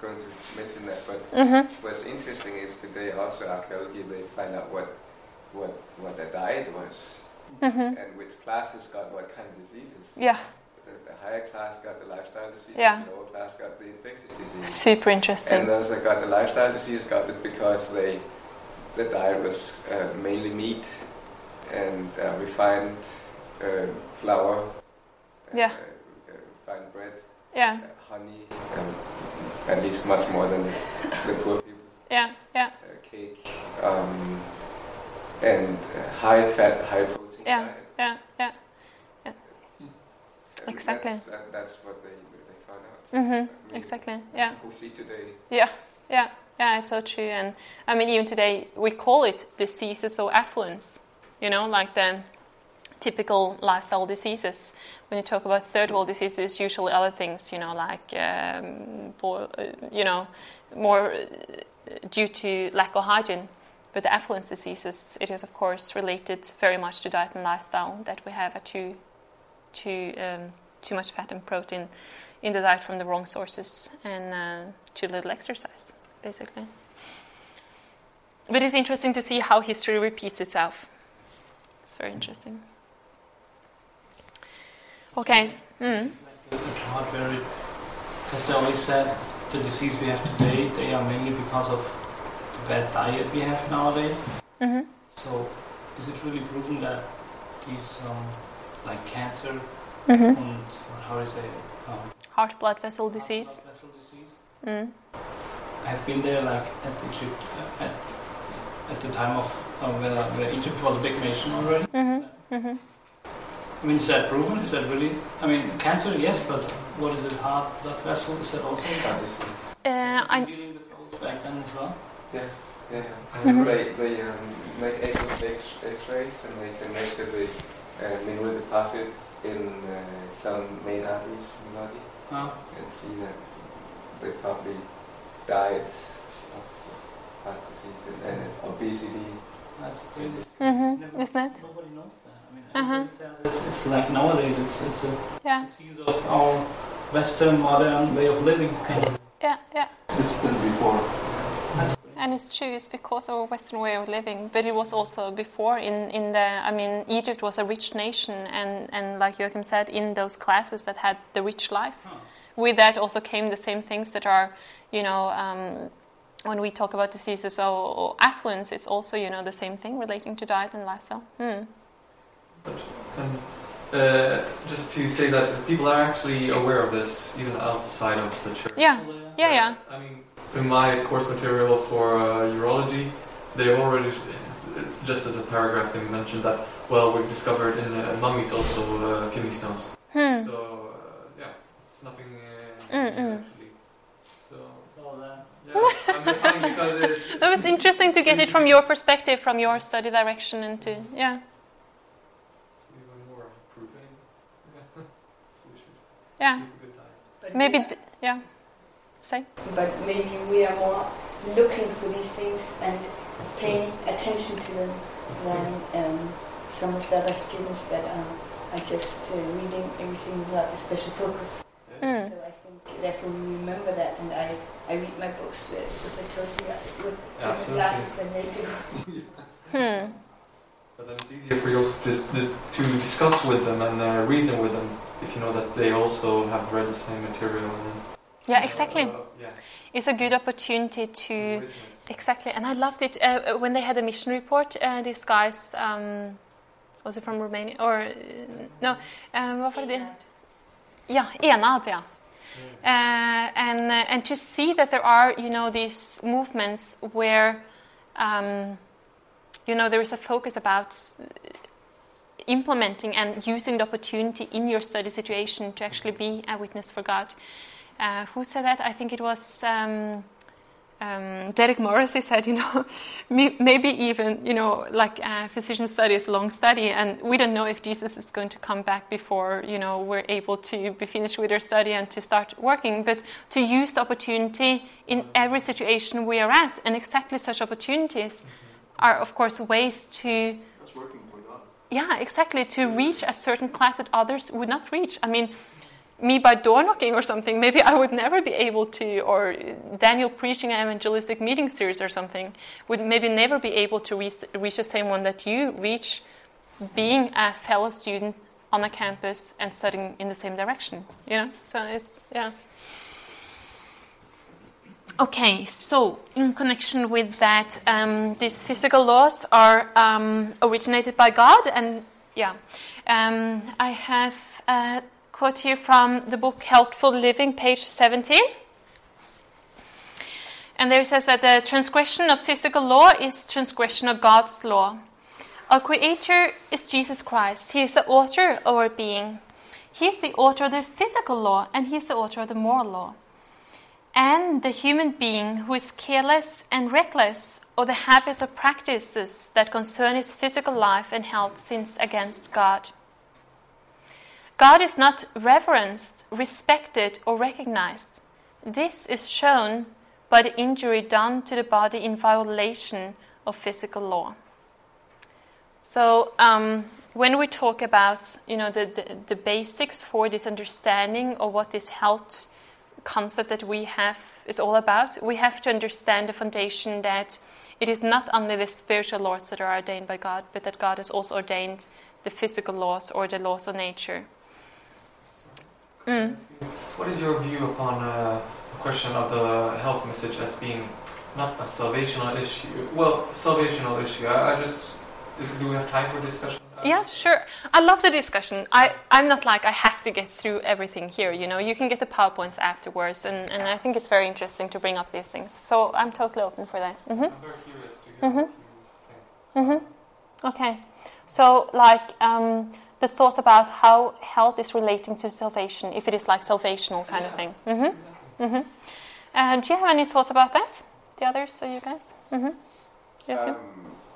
going to mention that, but Mm-hmm. what's interesting is today also archaeology they find out what what what their diet was Mm-hmm. and which classes got what kind of diseases. Yeah, The, the higher class got the lifestyle disease, Yeah. the lower class got the infectious disease. super interesting. And those that got the lifestyle disease got it because they the diet was uh, mainly meat and uh, refined uh, flour, uh, Yeah. uh, refined bread, Yeah, honey, um, at least much more than the poor people. yeah, yeah, Uh, cake, um, and uh, high fat, high protein Yeah. diet. yeah, yeah. And Exactly. That's, that, that's what they, they found out. Mm-hmm. I mean, Exactly. Yeah. We see today. Yeah, yeah, yeah, it's so true. And I mean, even today, we call it diseases of affluence, you know, like the typical lifestyle diseases. When you talk about third world diseases, usually other things, you know, like, um, uh, you know, more uh, due to lack of hygiene. But the affluence diseases, it is of course related very much to diet and lifestyle that we have a too, too, um, too much fat and protein in the diet from the wrong sources and uh, too little exercise, basically. But it's interesting to see how history repeats itself. It's very interesting. Okay. Mm. As they always said, the disease we have today, they are mainly because of the bad diet we have nowadays. hmm So, is it really proven that these, um, like cancer hmm and how do you say, it, um, Heart blood vessel disease. blood vessel disease? Mm. I've been there, like at Egypt, uh, at, at the time of uh, where, where Egypt was a big nation already. hmm hmm I mean, is that proven? Is that really? I mean, cancer, yes, but what is it? Heart blood vessel? Is that also? Heart disease. Uh, I'm dealing with those back then as well. Yeah, yeah. Mhm. They, they um, make X- X- X-rays and they can measure the uh, mineral deposit in uh, some main arteries in the body Uh, and see that they probably died of heart disease and, and obesity. that's crazy. hmm Never- Isn't it? Nobody knows that. I mean, Uh-huh. everybody says it's, it's like nowadays. It's it's a Yeah, disease of our Western modern way of living. yeah, yeah. It's been before. And it's true. It's because of a Western way of living, but it was also before. In in the, I mean, Egypt was a rich nation, and and like Joachim said, in those classes that had the rich life, Huh. With that also came the same things that are, you know. Um, when we talk about diseases or, or affluence, it's also you know the same thing relating to diet and lifestyle. Hmm. And uh, just to say that people are actually aware of this even outside of the church. Yeah, yeah, yeah. I mean, in my course material for uh, urology, they've already, just as a paragraph, they mentioned that, well, we've discovered in uh, mummies also uh, kidney stones. Hmm. So, uh, yeah, it's nothing uh, Mm, new, mm. So, All that. yeah, I'm just saying because it's, was interesting to get it from your perspective, from your study direction, and to yeah, it's even more proof. Yeah. so yeah. keep a good diet. But Maybe we are- th- yeah. Say. but maybe we are more looking for these things and paying attention to them than um, some of the other students that are, are just uh, reading everything without a special focus. Mm. So I think therefore we remember that, and I, I read my books uh, with a totally uh, with different Absolutely. glasses than they do. <laughs> Hmm. But then it's easier for you also to, dis- dis- to discuss with them and uh, reason with them if you know that they also have read the same material. And, Yeah, exactly. Uh, yeah. It's a good opportunity to exactly, and I loved it uh, when they had a mission report. Uh, these guys, um, was it from Romania or uh, no? Um, what were they? Yeah, Enad, yeah. Uh, and uh, and to see that there are you know these movements where um, you know there is a focus about implementing and using the opportunity in your study situation to actually be a witness for God. Uh, who said that? I think it was um, um, Derek Morrissey said, you know, <laughs> maybe even, you know, like uh, physician study is a long study, and we don't know if Jesus is going to come back before, you know, we're able to be finished with our study and to start working. But to use the opportunity in every situation we are at, and exactly such opportunities are, of course, ways to That's working for God. yeah, exactly. To reach a certain class that others would not reach. I mean, me by door knocking or something, maybe I would never be able to, or Daniel preaching an evangelistic meeting series or something, would maybe never be able to reach, reach the same one that you reach being a fellow student on a campus and studying in the same direction, you know? So it's, yeah. Okay, so in connection with that, um, these physical laws are um, originated by God, and yeah, um, I have a quote here from the book Healthful Living, page 17. And there it says that the transgression of physical law is transgression of God's law. Our Creator is Jesus Christ. He is the author of our being. He is the author of the physical law, and He is the author of the moral law. And the human being who is careless and reckless of the habits or practices that concern his physical life and health sins against God. God is not reverenced, respected, or recognized. This is shown by the injury done to the body in violation of physical law. So, um, when we talk about you know the, the, the basics for this understanding of what this health concept that we have is all about, we have to understand the foundation that it is not only the spiritual laws that are ordained by God, but that God has also ordained the physical laws or the laws of nature. Mm. What is your view upon uh, the question of the health message as being not a salvational issue? Well, salvational issue. I, I just is, do we have time for discussion? Yeah, sure. I love the discussion. I, I'm not like I have to get through everything here. You know, you can get the powerpoints afterwards, and, and I think it's very interesting to bring up these things. So I'm totally open for that. hmm I'm very curious to hear what you think. hmm Okay. So, like, um, the thoughts about how health is relating to salvation, if it is like salvational kind of thing. hmm hmm Uh, do you have any thoughts about that? The others, or you guys? hmm Um,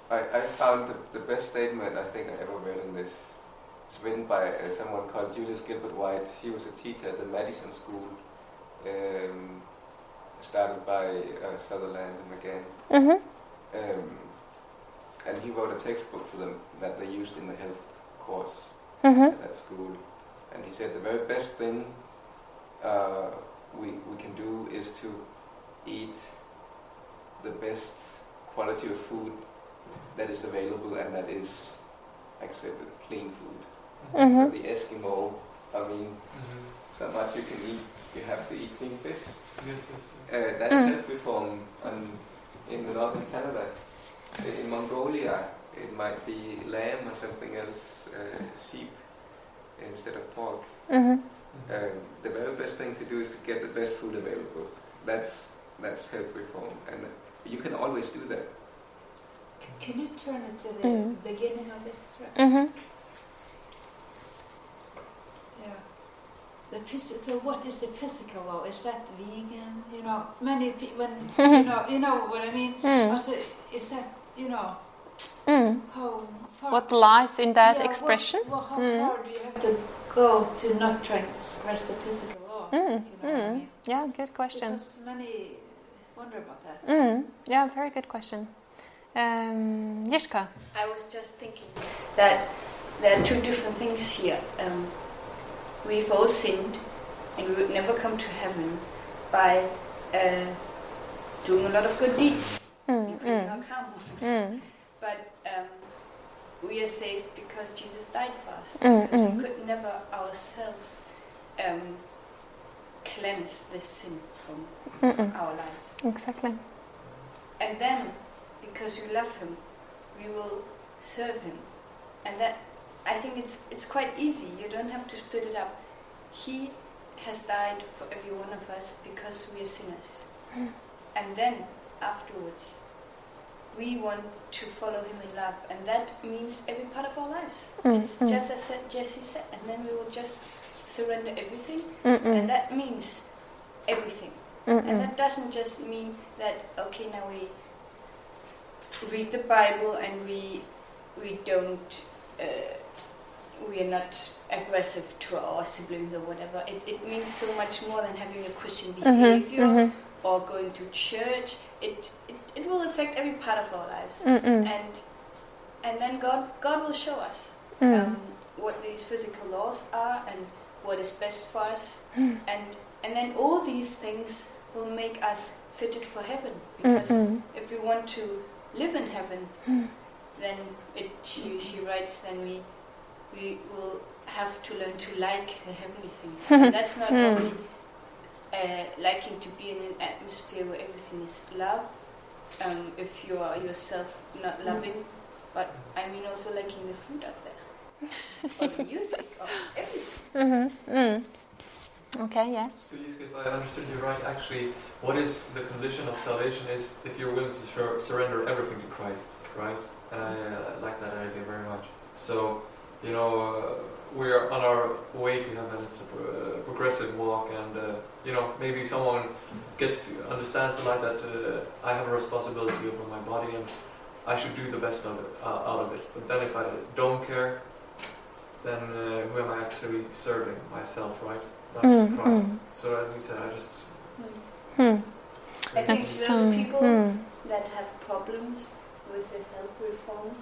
I, I found the, the best statement I think I ever read in this. It's written by uh, someone called Julius Gilbert White. He was a teacher at the Madison School, um, started by uh, Sutherland and Magan. hmm Um, and he wrote a textbook for them that they used in the health course hmm at that school. And he said the very best thing uh, we, we can do is to eat the best quality of food that is available and that is accepted, clean food. Mhm. So the Eskimo, I mean, Mhm. not much you can eat. You have to eat clean fish. Yes, yes, yes. Uh, that's Mm. health reform on, in the northern Canada. In Mongolia, it might be lamb or something else, uh, sheep instead of pork. Mhm. Um, the very best thing to do is to get the best food available. That's that's health reform, and you can always do that. Can you turn it to the Mm. beginning of this thread? Mhm. Yeah. The phys- so what is the physical law? Is that vegan? You know, many people, when, you <laughs> know, you know what I mean? Mm. Also, is that, you know, Mm. how far... What lies in that Yeah, what- expression? Well, how Mm. far do you have to go to not transgress the physical law? Mm. You know what I Mm. mean? Yeah, good question. Because many wonder about that. Mm. Yeah, very good question. Um, Yishka. I was just thinking that there are two different things here. Um, we've all sinned, and we would never come to heaven by uh, doing a lot of good deeds. Mm. increasing Mm. our karma. Mm. But um, we are saved because Jesus died for us. Mm, because mm. we could never ourselves um, cleanse this sin from Mm-mm. our lives. Exactly. And then, because we love Him, we will serve Him. And that, I think it's it's quite easy. You don't have to split it up. He has died for every one of us because we are sinners. And then afterwards, we want to follow Him in love, and that means every part of our lives. Mm, It's mm. just as Jesse said, and then we will just surrender everything, Mm-mm. and that means everything. And Mm-mm. that doesn't just mean that okay now we read the Bible and we we don't uh, we are not aggressive to our siblings or whatever. It, it means so much more than having a Christian Mhm, behavior mhm, or going to church. It, it it will affect every part of our lives, mm-mm, and and then God God will show us mm. um, what these physical laws are and what is best for us, Mm. and and then all these things will make us fitted for heaven. Because Mm-mm. if we want to live in heaven, Mm. then it, she she writes, then we we will have to learn to like the heavenly things. <laughs> that's not Mm. only uh, liking to be in an atmosphere where everything is love. Um, if you are yourself not loving, but I mean also liking the food up there, or the music, or everything. <laughs> Mhm, mm. Okay, yes. So, Yiska, if I understood you right, actually, what is the condition of salvation is if you're willing to sur- surrender everything to Christ, right? And I uh, like that idea very much. So, you know, uh, we're on our way to heaven. It's a pro- uh, progressive walk, and uh, you know, maybe someone gets to understands the light that uh, I have a responsibility over my body, and I should do the best of it, uh, out of it. But then, if I don't care, then uh, who am I actually serving? Myself, right? Not Mm, Christ. mm. So as we said, I just Hmm. I think those um, people hmm. that have problems with the health reform,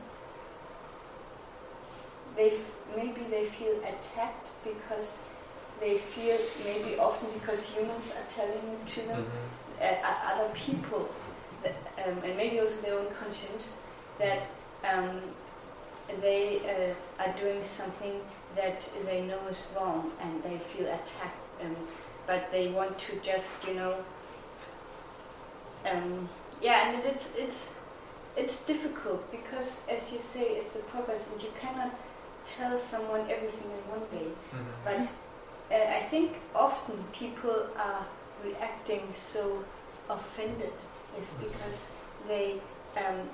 they f- maybe they feel attacked because they feel maybe often because humans are telling to them Mhm. uh, uh, other people that, um, and maybe also their own conscience that um, they uh, are doing something that they know is wrong and they feel attacked um, but they want to just you know um, yeah and it's it's it's difficult because as you say it's a progress and you cannot tell someone everything in one day Mhm. but uh, I think often people are reacting so offended is because they um,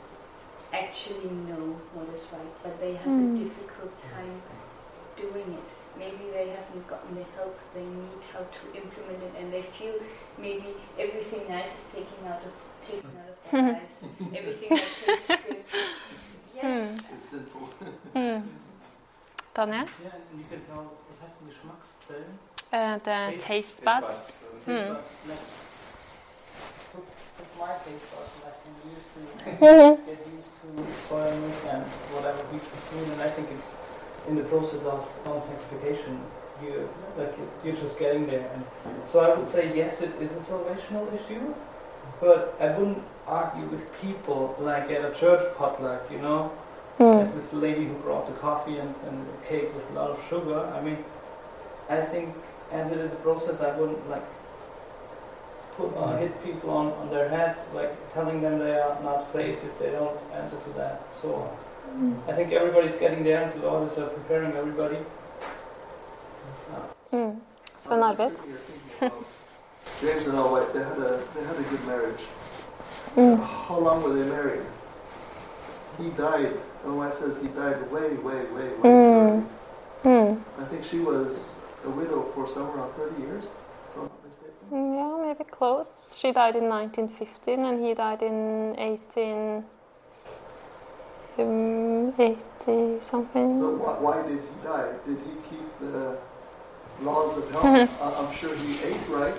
actually know what is right, but they have Mm. a difficult time doing it. Maybe they haven't gotten the help they need how to implement it, and they feel maybe everything nice is taken out of taken out of their <laughs> lives. Everything that tastes good. Yes. Hmm. It's simple. Hmm. <laughs> Daniel? Ja, und you can tell, was heißt denn Geschmackszellen? Uh, the taste buds. Hmm. Took, took my taste buds and I can use to get used to soy milk and whatever wheat protein, and I think it's in the process of non-sanctification. You like you're just getting there, and so I would say yes, it is a salvational issue, but I wouldn't argue with people like at a church potluck, you know, Mm. like with the lady who brought the coffee and, and the cake with a lot of sugar. I mean, I think as it is a process, I wouldn't like put uh, hit people on, on their heads, like telling them they are not saved if they don't answer to that. So I think everybody's getting there, and the Lord is uh, preparing everybody. Uh, Mm. Sven I'm Arvid? sitting here thinking about James and Ellen White, they had a they had a good marriage. Mm. How long were they married? He died. Ellen White says he died way, way, way, way Mm. Mm. I think she was a widow for somewhere around 30 years, if I'm not mistaken. Yeah, maybe close. She died in 1915 and he died in 18... Um, 80 But something. why, why did he die? Did he keep the laws of health? <laughs> I- I'm sure he ate right,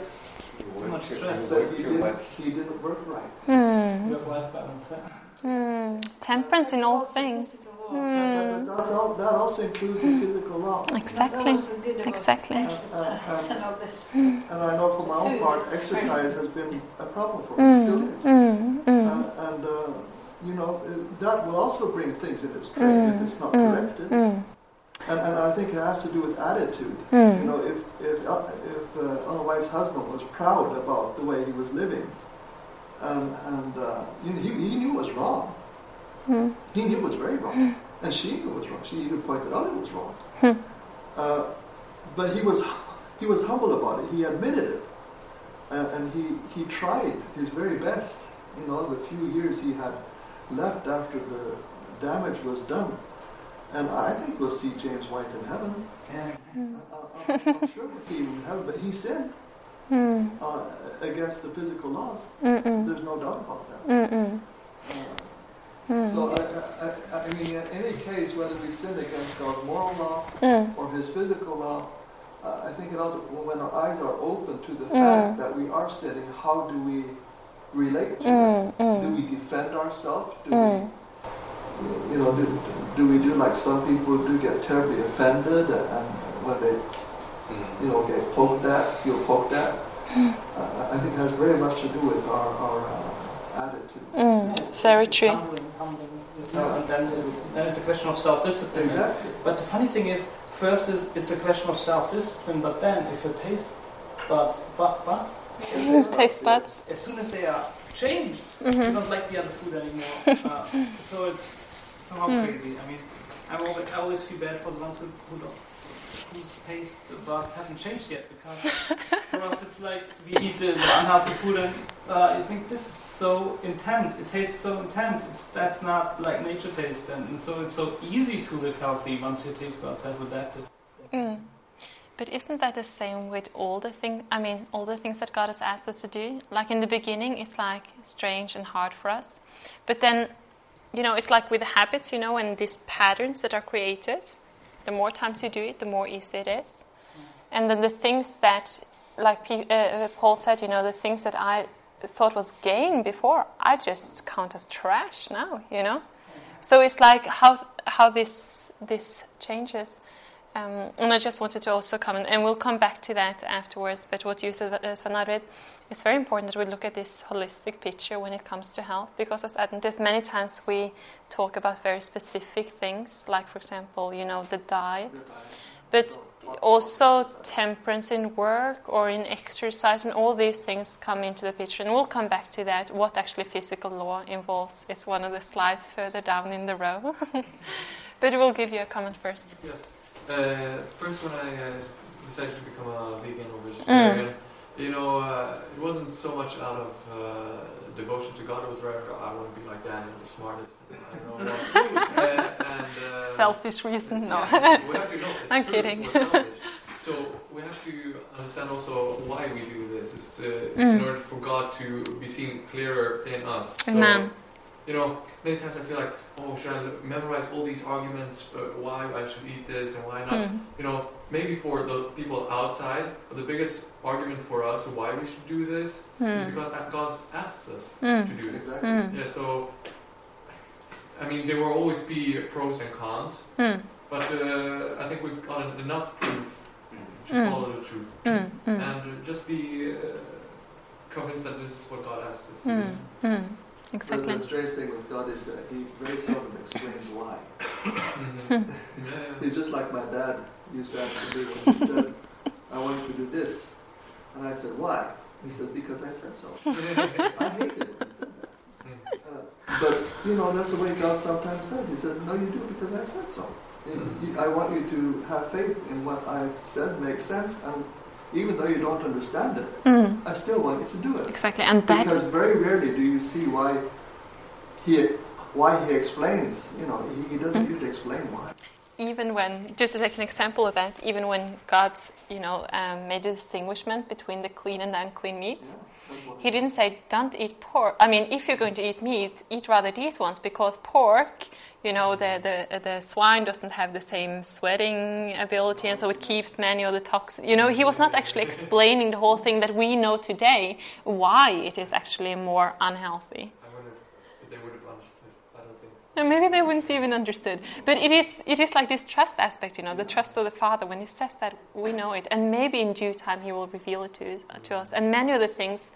You Too much stress, you he too didn't, much. he didn't work right. Mm. Work-life balance. yeah. Mm. Temperance in all also things. Physical. Mm. All, that also includes the physical law. Exactly. was so good about Exactly. Exercise and all this. And I know for my own part, exercise has been a problem for me, still Mm. is. Mm. Mm. And, and uh, you know, uh, that will also bring things in its train if it's not corrected. Mm. And, and I think it has to do with attitude. You know, if if uh, if uh, Ellen White's husband was proud about the way he was living, and and uh, you know, he, he knew it was wrong. Mm. He knew it was very wrong, and she knew it was wrong. She even pointed out it was wrong. Hmm. Uh, but he was he was humble about it. He admitted it, and, and he he tried his very best. You know, the few years he had left after the damage was done, and I think we'll see James White in heaven. Yeah. Mm. I, I, I'm sure we'll see him in heaven, but he sinned Mm. uh, against the physical laws. Mm. Mm. There's no doubt about that. Uh, Mm. so I, I, I, I mean, in any case, whether we sin against God's moral law Mm. or His physical law, uh, I think it ought to, when our eyes are open to the Mm. fact that we are sinning, how do we relate to that? Mm. Do Mm. we defend ourselves? Do Mm. we, you know, do, do we do like some people do get terribly offended and when they you know, get poked at, feel poked at. Uh, I think it has very much to do with our, our uh, attitude. Mm. Very It's true. Humbling, humbling and then it's, then it's a question of self-discipline. Exactly. But the funny thing is, first is it's a question of self-discipline, but then if your taste buds, but, but Taste buds. as soon as they are changed, you Mm-hmm. don't like the other food anymore. <laughs> Uh, so it's somehow Mm. crazy. I mean, I'm always, I always feel bad for the ones who, who don't, whose taste buds haven't changed yet, because <laughs> for us it's like we eat the, the unhealthy food and uh, you think this is so intense. It tastes so intense. It's that's not like nature taste, and, and so it's so easy to live healthy once your taste buds have adapted. Mm. But isn't that the same with all the things? I mean, all the things that God has asked us to do. Like in the beginning, it's like strange and hard for us, but then, you know, it's like with the habits, you know, and these patterns that are created. The more times you do it, the more easy it is. And then the things that, like uh, uh, Paul said, you know, the things that I thought was gain before, I just count as trash now. You know. So it's like how how this this changes. Um, and I just wanted to also comment, and we'll come back to that afterwards. But what you said, uh, Sven it's very important that we look at this holistic picture when it comes to health, because as Adventists, many times we talk about very specific things, like, for example, you know, the diet, but also temperance in work or in exercise, and all these things come into the picture. And we'll come back to that, what actually physical law involves. It's one of the slides further down in the row. <laughs> but we'll give you a comment first. Yes. Uh, first, when I uh, decided to become a vegan or vegetarian, you know, uh, it wasn't so much out of uh, devotion to God. It was rather, I want to be like Daniel, the smartest. I don't know what. uh, <laughs> and, uh, Selfish reason, no. We have to know. It's <laughs> I'm true, kidding. So we have to understand also why we do this. It's uh, Mm. in order for God to be seen clearer in us. So, Amen. You know, many times I feel like, oh, should I memorize all these arguments uh, why I should eat this and why not? Mm. You know, maybe for the people outside, but the biggest argument for us why we should do this is Mm. because God asks us to Mm. do it. Exactly. Mm. Yeah, so I mean, there will always be pros and cons, Mm. but uh, I think we've gotten enough proof to Mm. follow the truth Mm. Mm. and just be uh, convinced that this is what God asked us to Mm. do. Mm. But Exactly. the strange thing with God is that He very seldom explains why. Mhm. yeah, <laughs> yeah. He's just like my dad used to ask me when he said, I want you to do this. And I said, why? He said, because I said so. <laughs> I hated it. when He said that. Uh, but, you know, that's the way God sometimes does. He said, no, you do because I said so. And you- I want you to have faith in what I've said makes sense. And even though you don't understand it, Mm. I still want you to do it. Exactly. And that Because very rarely do you see why he, why he explains. You know, he, he doesn't usually explain why. even when, just to take an example of that, even when God, you know, um, made a distinguishment between the clean and the unclean meats, That's what- He didn't say, don't eat pork. I mean, if you're going to eat meat, eat rather these ones because pork, you know, the, the, the swine doesn't have the same sweating ability and so it keeps many of the toxins. You know, he was not actually explaining the whole thing that we know today, why it is actually more unhealthy. I wonder if they would have understood. I don't think so. And maybe they wouldn't even understood. But it is, it is like this trust aspect, you know, the trust of the Father. When He says that, we know it. And maybe in due time He will reveal it to us. To us. And many of the things,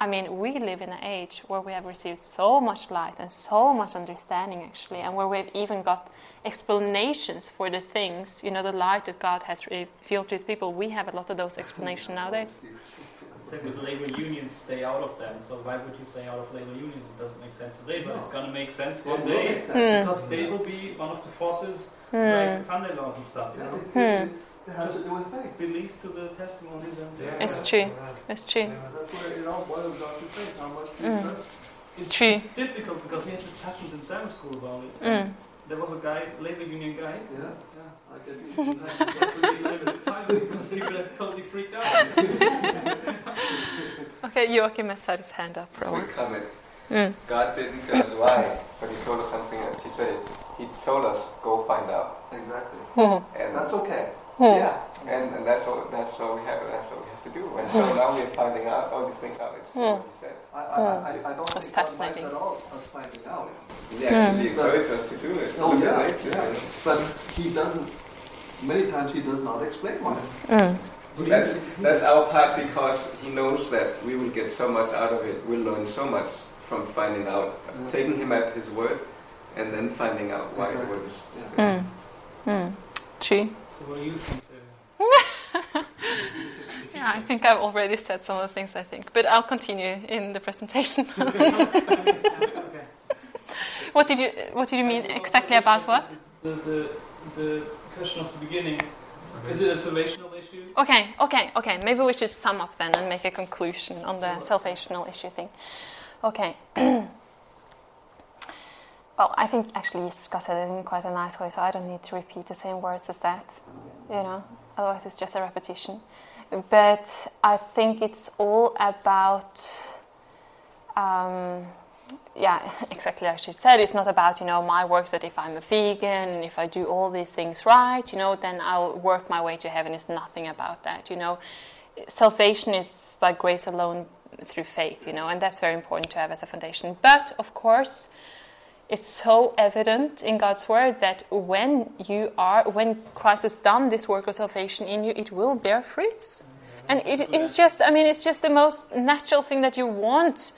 I mean, we live in an age where we have received so much light and so much understanding, actually, and where we've even got explanations for the things, you know, the light that God has revealed to His people. We have a lot of those explanations nowadays. Same with labor unions, stay out of them. So why would you stay out of labor unions? It doesn't make sense today, but it's gonna make sense one day make sense. because they will be one of the forces Hmm. like Sunday laws and stuff. You know, it, Hmm. it, it's, it has to do with faith. believe to the testimonies and Yeah, It's true. It's true. Yeah. That's where it all boils down to faith. How much do Mm. trust? It's, True. it's difficult because we had discussions in Sabbath school about it. Mm. There was a guy, labor union guy. Yeah, Yeah. I get you. Like, got to be limited time because he would have totally freaked out. <laughs> Okay, Joachim has had his hand up for a while. Quick comment. Mm. God didn't tell us why, but He told us something else. He said, He told us, go find out. Exactly. Mm. And That's okay. Mm. yeah, and, and that's what that's what we have. That's what we have to do. And so now we're finding out all these things out. It's true Mm. what He said. I, I, I, I don't That's think God fascinating. at all us finding out. He actually encouraged us to do it. Oh yeah, yeah. you. But he doesn't. Many times he does not explain why. Mm. That's that's our part because He knows that we will get so much out of it. We'll learn so much from finding out, Mm. taking Him at His word, and then finding out why Exactly. it was. Yeah. Mm. Mm. True. What do you? <laughs> Sarah? Yeah, I think I've already said some of the things I think, but I'll continue in the presentation. <laughs> okay. what did you What did you mean exactly about what? The, the, the question of the beginning. Is it a salvational issue? Okay, okay, okay. Maybe we should sum up then and make a conclusion on the salvational issue thing. Okay. <clears throat> well, I think actually you got it in quite a nice way, so I don't need to repeat the same words as that. You know, otherwise it's just a repetition. But I think it's all about. Um, yeah, <laughs> exactly like she said, it's not about, you know, my works that if I'm a vegan and if I do all these things right, you know, then I'll work my way to heaven. It's nothing about that, you know. Salvation is by grace alone through faith, you know, and that's very important to have as a foundation. But, of course, it's so evident in God's word that when you are, when Christ has done this work of salvation in you, it will bear fruits. And it is just, I mean, it's just the most natural thing that you want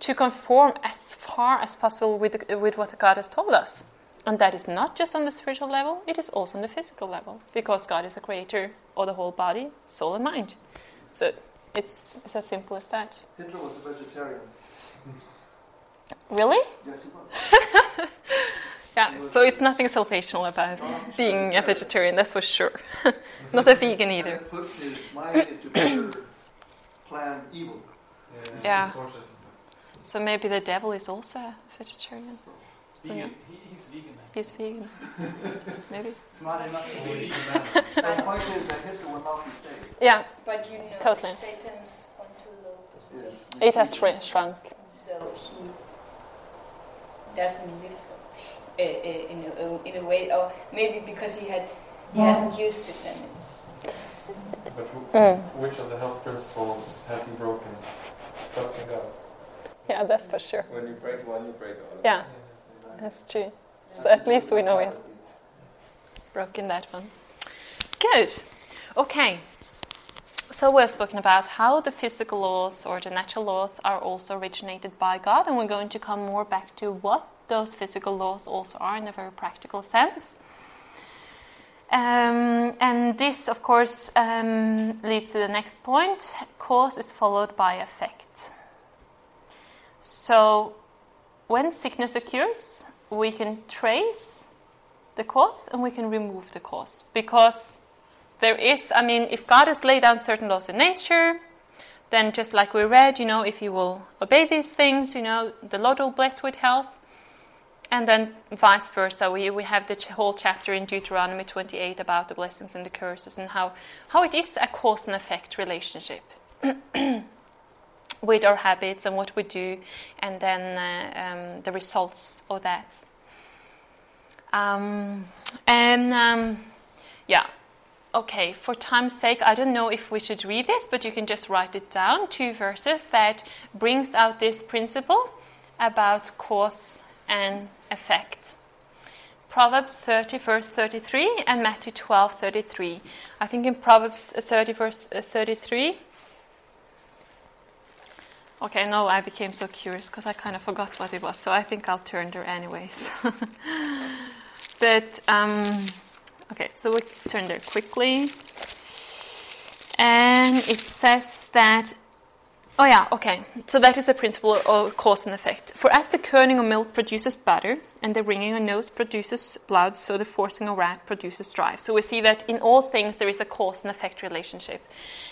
to conform as far as possible with, with what God has told us. And that is not just on the spiritual level, it is also on the physical level, because God is a creator of the whole body, soul, and mind. So it's, it's as simple as that. Hitler was a vegetarian. Really? Yes, he. <laughs> Yeah, so it's nothing salvational about being a vegetarian, that's for sure. <laughs> not a vegan either. it put his mind into better plan evil. Yeah. So maybe the devil is also a vegetarian. Vegan. He, he's vegan. man. He's vegan. <laughs> maybe. Smart enough to be vegan. The point is that Hitler will not be saved. Yeah, But you know, Totally. Satan's gone to position. Yes. it has shri- shrunk. So he doesn't live uh, uh, in, a, in a way, or maybe because he had he hasn't used it then it's But who, Mm. which of the health principles has he broken? Trusting God. Yeah, that's for sure. When you break one, you break all. Yeah, that's true. So at least we know he's broken that one. Good. Okay. So we've spoken about how the physical laws or the natural laws are also originated by God, and we're going to come more back to what those physical laws also are in a very practical sense. Um, and this, of course, um, leads to the next point cause is followed by effect. So, when sickness occurs, we can trace the cause and we can remove the cause. Because there is, I mean, if God has laid down certain laws in nature, then just like we read, you know, if you will obey these things, you know, the Lord will bless with health. And then vice versa. We, we have the whole chapter in Deuteronomy 28 about the blessings and the curses and how, how it is a cause and effect relationship <clears throat> with our habits and what we do, and then uh, um, the results of that. Um, and um, yeah, okay, for time's sake, I don't know if we should read this, but you can just write it down. Two verses that brings out this principle about cause and effect. Proverbs 30, verse 33, and Matthew 12, 33. I think in Proverbs 30, verse 33. Okay, no, I became so curious because I kind of forgot what it was, so I think I'll turn there anyways. <laughs> but, um, okay, so we turn there quickly. And it says that Oh, yeah, okay. So that is the principle of cause and effect. For as the churning of milk produces butter, and the wringing of nose produces blood, so the forcing of rat produces strife. So we see that in all things there is a cause and effect relationship.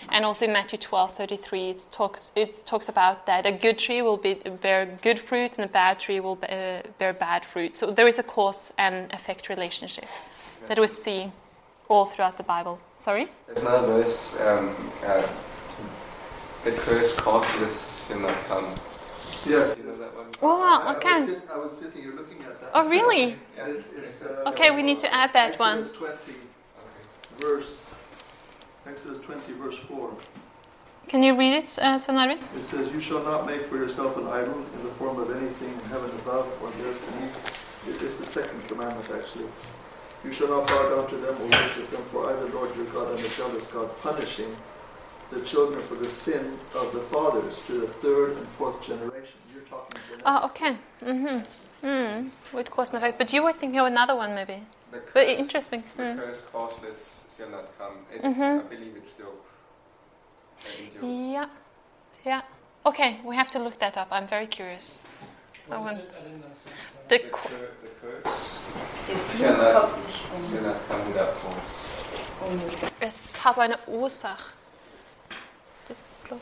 And also in Matthew 12 33, it talks, it talks about that a good tree will be, bear good fruit, and a bad tree will uh, bear bad fruit. So there is a cause and effect relationship that we see all throughout the Bible. Sorry? There's another verse. Um, uh, the curse causeless shall not come. Yes. You know that one? Oh, I- I was okay. sit- I was sitting here looking at that. Oh, really? Yeah. It's, it's, uh, Okay, we need to add that one. 20, Okay. verse, Exodus 20, verse 4. Can you read it, uh, Sven It says, You shall not make for yourself an idol in the form of anything in heaven above or on the earth beneath. It is the second commandment, actually. You shall not bow down to them or worship them, for I, the Lord your God, am a jealous God, punishing the children for the sin of the fathers to the third and fourth generation. You're talking genetics. Oh, okay. Mm-hmm. Mm. With cause and effect. But you were thinking of another one, maybe. The But interesting. the Mm. curse causeless shall not come. It's, Mhm. I believe it's Job. In Job. Yeah. Yeah. Okay, we have to look that up. I'm very curious. I want- it? I didn't. The The, the curse Det shall finns not, publish shall om, not come without force. om es har eine Ursache. Det blå.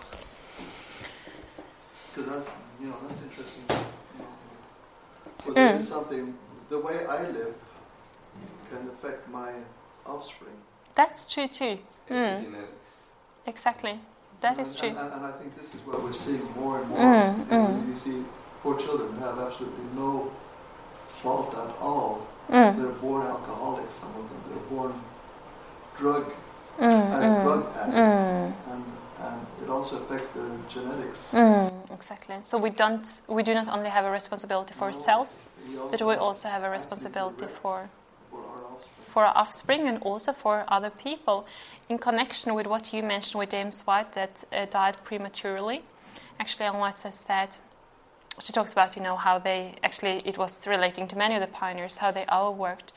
Because that, you know, that's interesting. Well, there Mm. something, the way I live can affect my offspring. That's true too. Mm. Exactly. That And- is true. And, and, and I think this is what we're seeing more and more. Mm, And mm. You see poor children have absolutely no fault at all. Mm. They're born alcoholics, some of them. They're born drug, Mm, uh, mm, drug addicts. mm. And, and it also affects their genetics. Mm, exactly. So we don't. We do not only have a responsibility for No, ourselves, we but we also have a responsibility for for our offspring. for our offspring and also for other people. In connection with what you mentioned with James White that uh, died prematurely, actually, Ellen White says that she talks about you know how they actually it was relating to many of the pioneers how they all worked,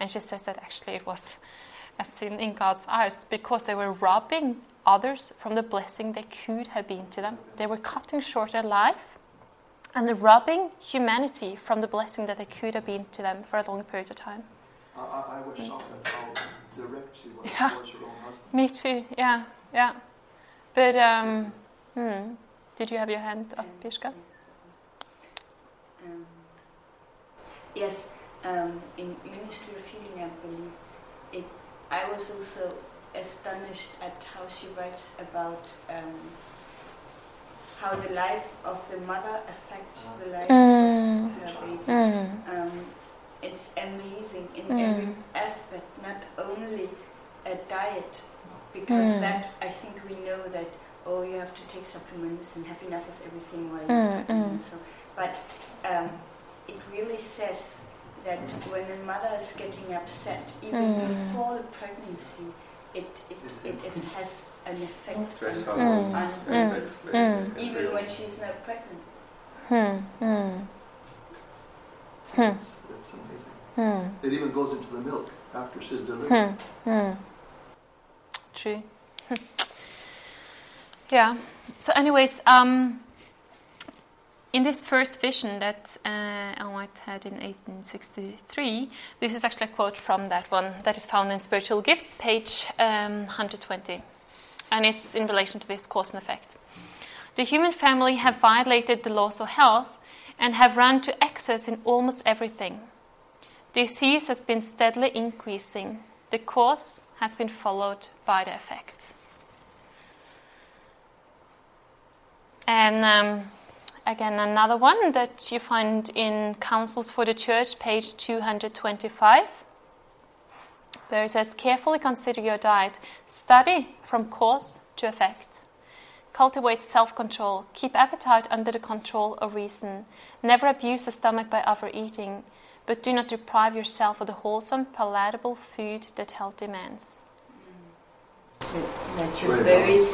and she says that actually it was a sin in God's eyes because they were robbing others from the blessing they could have been to them. They were cutting short their life and robbing humanity from the blessing that they could have been to them for a long period of time. I, I, was shocked at how direct she was Yeah. towards her own husband. Me too. Yeah, yeah. But um, hmm. did you have your hand up, Pishka? Yes, um, in Ministry of Healing, I believe, it. I was also astonished at how she writes about um, how the life of the mother affects the life Mm. of her baby. Mm. Um, it's amazing in Mm. every aspect, not only a diet, because Mm. that I think we know that oh you have to take supplements and have enough of everything while Mm, you're pregnant. mm. So, but um, it really says that when a mother is getting upset, even Mm. before the pregnancy, it, it, it, it has an effect Stress on, hormones. on Mm. stress is, uh, Mm. even when she's not pregnant. Hmm. Hmm. Hmm. It's, it's amazing. Hmm. It even goes into the milk after she's delivered. Hmm. Hmm. True. Hmm. <laughs> yeah. So, anyways, um, in this first vision that uh, White had in 1863, this is actually a quote from that one that is found in Spiritual Gifts, page um, 120, and it's in relation to this cause and effect. The human family have violated the laws of health and have run to excess in almost everything. Disease has been steadily increasing. The cause has been followed by the effects. And um, again, another one that you find in Counsels for the Church, page 225. There it says, Carefully consider your diet, study from cause to effect. Cultivate self control, keep appetite under the control of reason. Never abuse the stomach by overeating, but do not deprive yourself of the wholesome, palatable food that health demands. That's a Very very balanced.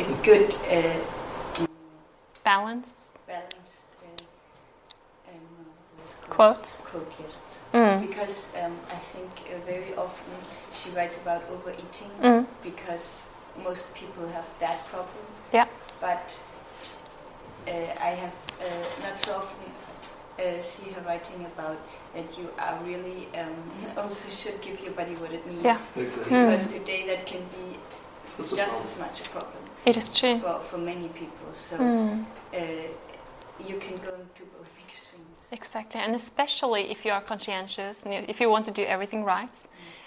a good uh, Balance, balanced uh, um, what's it quotes. quote. Yes, Mm. because um, I think uh, very often she writes about overeating Mm. because most people have that problem. Yeah. But uh, I have uh, not so often uh, see her writing about that you are really um, <laughs> also should give your body what it needs. Yeah. Exactly. Because today that can be That's just as much a problem It is true. for, for many people. So Mm. uh, you can go into both extremes. Exactly, and especially if you are conscientious and if you want to do everything right,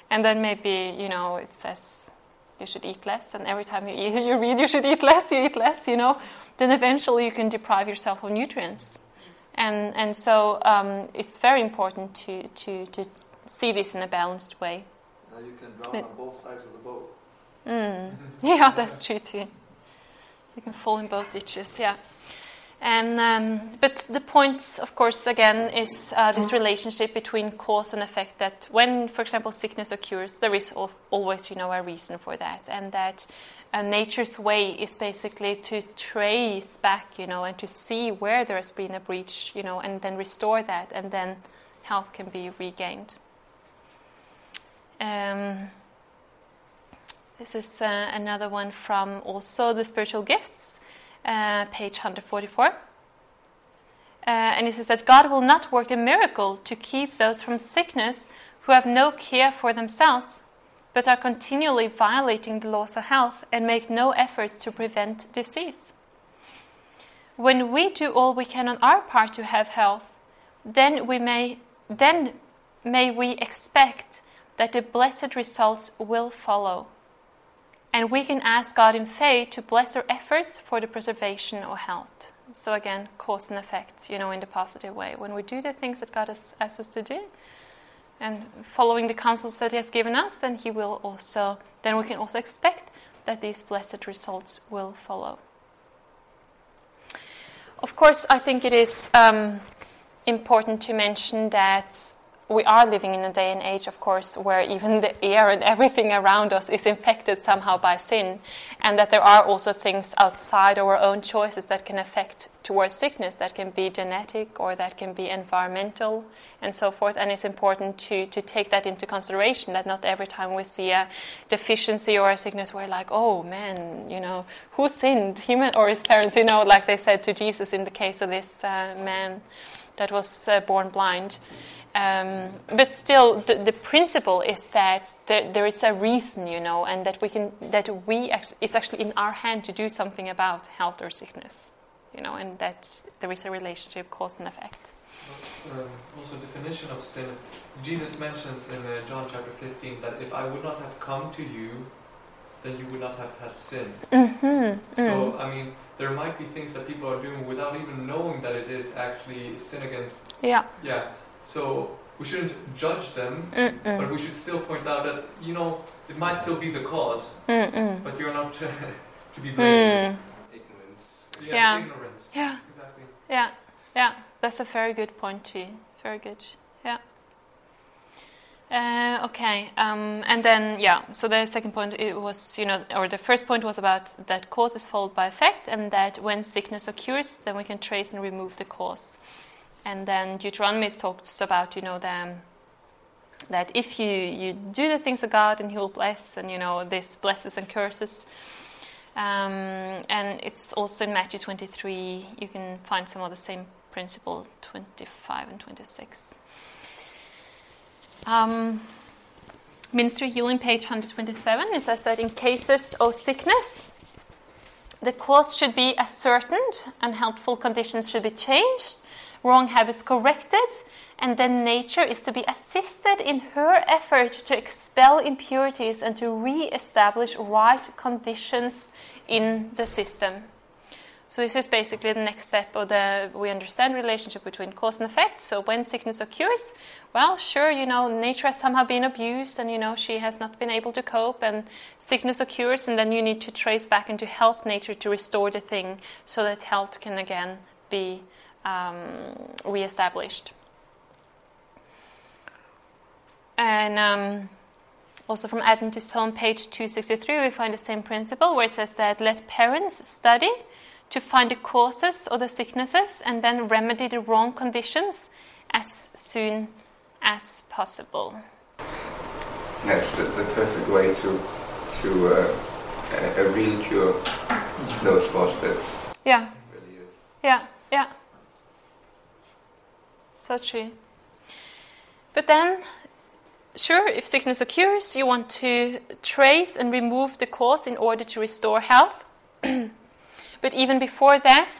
and then maybe you know it says you should eat less, and every time you <laughs> eat, you read you should eat less, you eat less, you know, then eventually you can deprive yourself of nutrients, and and so um, it's very important to to to see this in a balanced way. Now you can drown on both sides of the boat. Mm. <laughs> Yeah, that's true too. You can fall in both ditches, yeah. And um, but the point, of course, again, is uh, this relationship between cause and effect. That when, for example, sickness occurs, there is al- always, you know, a reason for that, and that uh, nature's way is basically to trace back, you know, and to see where there has been a breach, you know, and then restore that, and then health can be regained. Um, this is uh, another one from also the spiritual gifts, uh, page 144. Uh, and it says that God will not work a miracle to keep those from sickness who have no care for themselves, but are continually violating the laws of health and make no efforts to prevent disease. When we do all we can on our part to have health, then we may then may we expect that the blessed results will follow. And we can ask God in faith to bless our efforts for the preservation of health. So again, cause and effect, you know, in the positive way. When we do the things that God has asked us to do, and following the counsels that He has given us, then He will also, then we can also expect that these blessed results will follow. Of course, I think it is um, important to mention that we are living in a day and age, of course, where even the air and everything around us is infected somehow by sin, and that there are also things outside our own choices that can affect towards sickness, that can be genetic or that can be environmental and so forth. And it's important to, to take that into consideration that not every time we see a deficiency or a sickness, we're like, oh man, you know, who sinned? Him or his parents, you know, like they said to Jesus in the case of this uh, man that was uh, born blind. Um, but still, the, the principle is that there, there is a reason, you know, and that we can that we act, it's actually in our hand to do something about health or sickness, you know, and that there is a relationship, cause and effect. Um, also, definition of sin. Jesus mentions in uh, John chapter 15 that if I would not have come to you, then you would not have had sin. Mm-hmm. So, I mean, there might be things that people are doing without even knowing that it is actually sin against. yeah. Yeah. So we shouldn't judge them, but Mm-mm. we should still point out that you know it might still be the cause, Mm-mm. but you're not <laughs> to be blamed. Mm. Ignorance. Yeah, Yeah. ignorance. Yeah. Exactly. Yeah, yeah, that's a very good point too. Very good. Yeah. Uh, okay, um, and then yeah. So the second point it was you know, or the first point was about that cause is followed by effect, and that when sickness occurs, then we can trace and remove the cause. And then Deuteronomy talks about you know that if you you do the things of God, and He will bless, and you know this blesses and curses. Um, and it's also in Matthew 23. You can find some of the same principle, 25 and 26. Um, Ministry Healing, page 127, it says that in cases of sickness, the cause should be ascertained and helpful conditions should be changed, wrong habits corrected, and then nature is to be assisted in her effort to expel impurities and to re establish right conditions in the system. So this is basically the next step of the we understand relationship between cause and effect. So when sickness occurs, well, sure, you know, nature has somehow been abused and you know she has not been able to cope and sickness occurs and then you need to trace back and to help nature to restore the thing so that health can again be um, reestablished. And um, also from Adventist Home, page 263, we find the same principle where it says that let parents study to find the causes of the sicknesses and then remedy the wrong conditions as soon as possible. That's the, the perfect way to to uh, a, a real cure. Those four steps. Yeah, really yeah, yeah. So true. But then, sure, if sickness occurs, you want to trace and remove the cause in order to restore health. <clears throat> but even before that,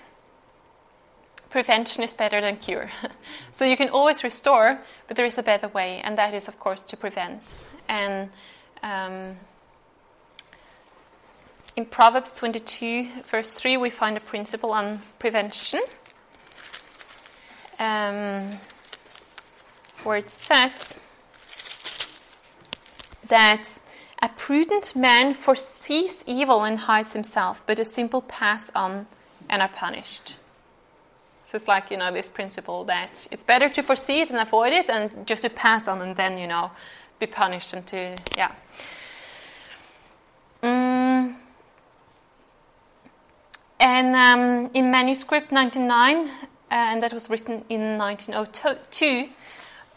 prevention is better than cure. <laughs> so you can always restore, but there is a better way, and that is, of course, to prevent. And um, in Proverbs 22, verse 3, we find a principle on prevention. Um, where it says that a prudent man foresees evil and hides himself, but a simple pass on and are punished. So it's like, you know, this principle that it's better to foresee it and avoid it and just to pass on and then, you know, be punished and to, yeah. Mm. And um, in manuscript 99, uh, and that was written in 1902,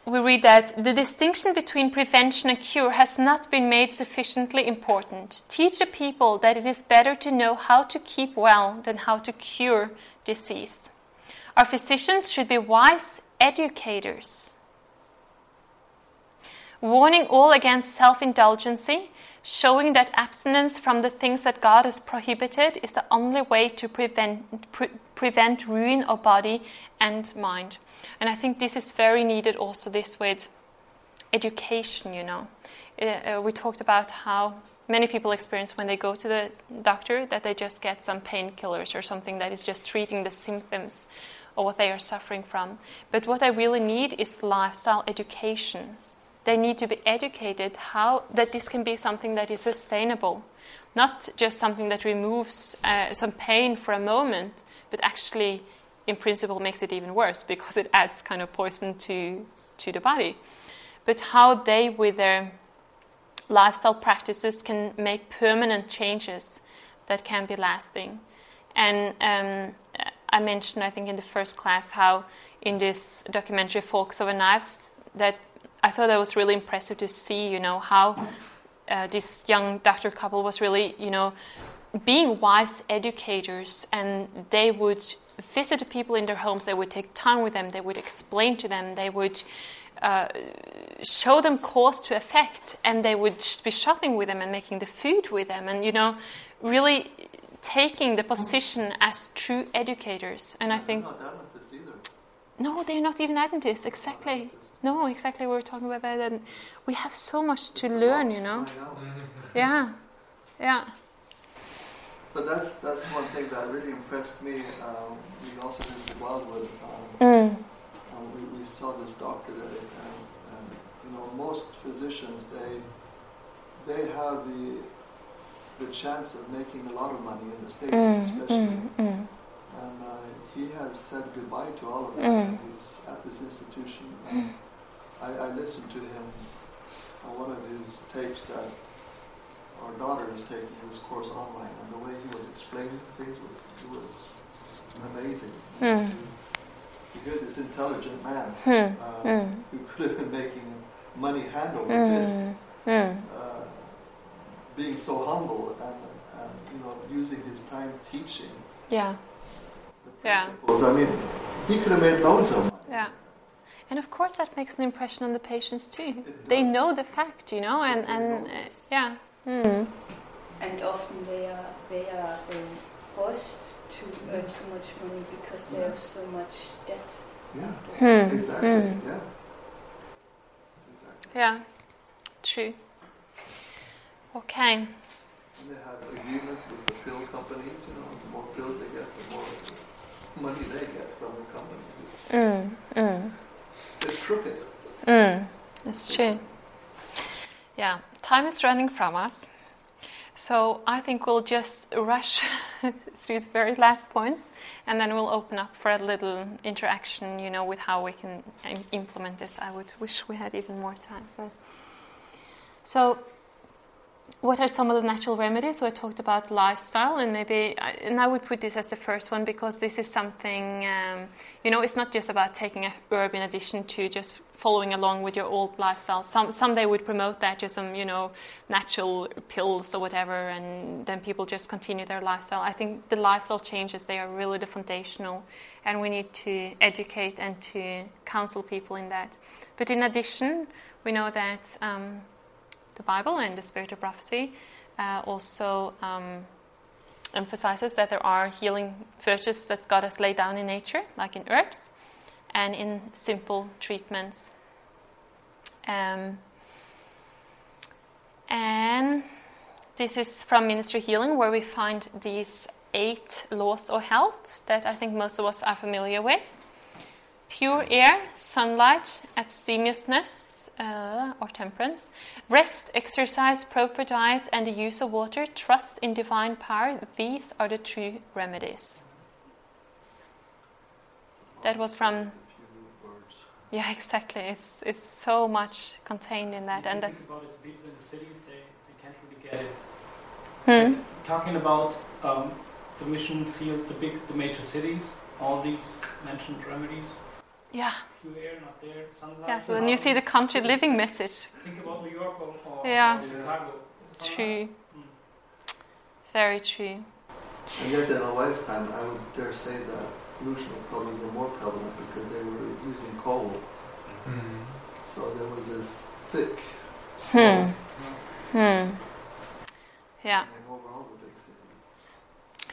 we read that the distinction between prevention and cure has not been made sufficiently important. Teach the people that it is better to know how to keep well than how to cure disease. Our physicians should be wise educators, warning all against self indulgency, showing that abstinence from the things that God has prohibited is the only way to prevent, pre- prevent ruin of body and mind. And I think this is very needed also this with education, you know. Uh, uh, we talked about how many people experience when they go to the doctor that they just get some painkillers or something that is just treating the symptoms of what they are suffering from. But what I really need is lifestyle education. They need to be educated how that this can be something that is sustainable, not just something that removes uh, some pain for a moment, but actually in principle makes it even worse because it adds kind of poison to, to the body. But how they, with their lifestyle practices, can make permanent changes that can be lasting. And um, I mentioned, I think, in the first class, how in this documentary Forks Over Knives, that I thought that was really impressive to see, you know, how uh, this young doctor couple was really, you know, being wise educators and they would visit the people in their homes, they would take time with them, they would explain to them, they would uh, show them cause to effect, and they would be shopping with them and making the food with them, and you know, really taking the position as true educators. And I think Not Adventist either. no, they're not even Adventists. Exactly. No, exactly. We were talking about that, and we have so much to learn. You know. Yeah. Yeah. But that's that's one thing that really impressed me. Um, we also visited Wildwood. Um, Mm. uh, we, we saw this doctor that, it, and, and you know, most physicians they they have the the chance of making a lot of money in the states, Mm. especially. Mm. Mm. And uh, he has said goodbye to all of that. Mm. He's at this institution. And I, I listened to him on one of his tapes that our daughter is taking his course online, and the way he was explaining things was it was amazing. Hmm. You hear this intelligent man Hmm. uh, Hmm. who could have been making money hand over fist, Hmm. Hmm. uh, being so humble and, and you know using his time teaching Yeah. the Yeah. principles. I mean, he could have made loads of money. Yeah. And of course, that makes an impression on the patients too. They know the fact, you know, and, and uh, yeah. Hmm. And often they are they are um, forced to earn so much money because they have so much debt. Yeah, Hmm. exactly. Hmm. Yeah. Exactly. Yeah. True. Okay. And they have agreement with the pill companies. You know, the more pills they get, the more money they get from the companies. Mm. Mm. Crooked. Mm. That's true. Yeah. Time is running from us. So I think we'll just rush <laughs> through the very last points and then we'll open up for a little interaction, you know, with how we can implement this. I would wish we had even more time. But so what are some of the natural remedies? So I talked about lifestyle, and maybe, I- and I would put this as the first one because this is something, um, you know, it's not just about taking a herb in addition to just following along with your old lifestyle. Some some they would promote that, just some, you know, natural pills or whatever, and then people just continue their lifestyle. I think the lifestyle changes they are really the foundational, and we need to educate and to counsel people in that. But in addition, we know that. Um, the Bible and the Spirit of Prophecy uh, also um, emphasizes that there are healing virtues that God has laid down in nature, like in herbs, and in simple treatments. Um, and this is from Ministry Healing, where we find these eight laws of health that I think most of us are familiar with pure air, sunlight, abstemiousness, uh, or temperance, rest, exercise, proper diet, and the use of water, trust in divine power, these are the true remedies. That was from, A few words. yeah, exactly. It's, it's so much contained in that. And that, about it, people in the cities, they, they can't really get it. hmm? Talking about um, the mission field, the big, the major cities, all these mentioned remedies, Yeah, pure air, not there, sunlight. yeah. So then you see the country living message. Think about New York or, or, Yeah. or Chicago. True. Mm. Very true. And yet in Eli's time, I would dare say that pollution was probably even more prevalent because they were using coal. Mm. So there was this thick Hmm. smoke Hmm. Yeah. hanging over all the big cities.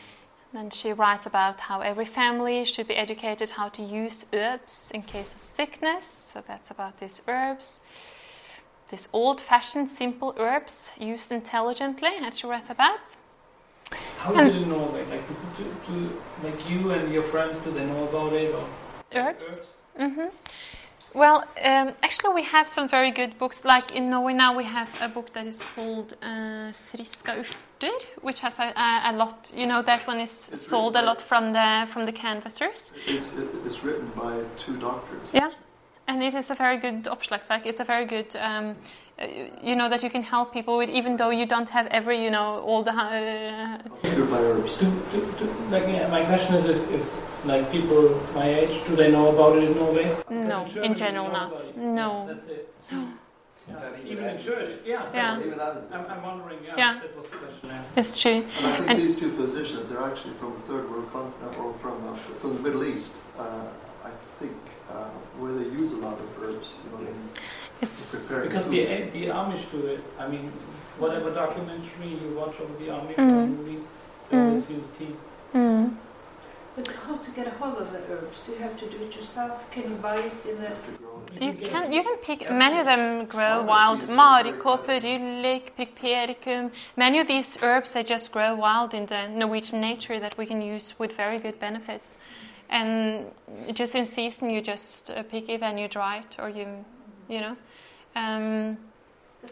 Then she writes about how every family should be educated how to use herbs in case of sickness. So that's about these herbs. These old fashioned simple herbs used intelligently, as she writes about. How is it in Norway? Like, do, do, like you and your friends, do they know about it? Or Herbs? mm-hmm Well, um, actually, we have some very good books. Like in Norway now, we have a book that is called uh, Friska urter, which has a, a, a lot. You know, that one is It's sold a lot from the from the canvassers. It's, it's written by two doctors. Yeah, and it is a very good Oppslagsverk. It's a very good, um, uh, you know, that you can help people with, even though you don't have every, you know, all the. Uh, like, yeah, my question is if, if, like, people my age, do they know about it in Norway? No, in general you know not. about it. <gasps> No. Yeah, that's. Yeah, even even in church, yeah. Yeah. that's- Even I'm, I'm wondering, yeah, Yeah. that was the question. Yeah. it's true. And I think And- these two physicians, they're actually from the third world continent, or from, uh, from the Middle East, uh, I think, uh, where they use a lot of herbs, you know, in It's. preparing Because food. the the Amish do it. I mean, whatever documentary you watch of the Amish Mm. movie, they Mm. always use tea. Mm. But how to get a hold of the herbs? Do you have to do it yourself? Can you buy it in the have to grow it. You can you can pick many of them grow wild. seeds are Mariko, very. Many of these herbs they just grow wild in the Norwegian nature that we can use with very good benefits. And just in season, you just uh, pick it and you dry it, or you, you know. Um, the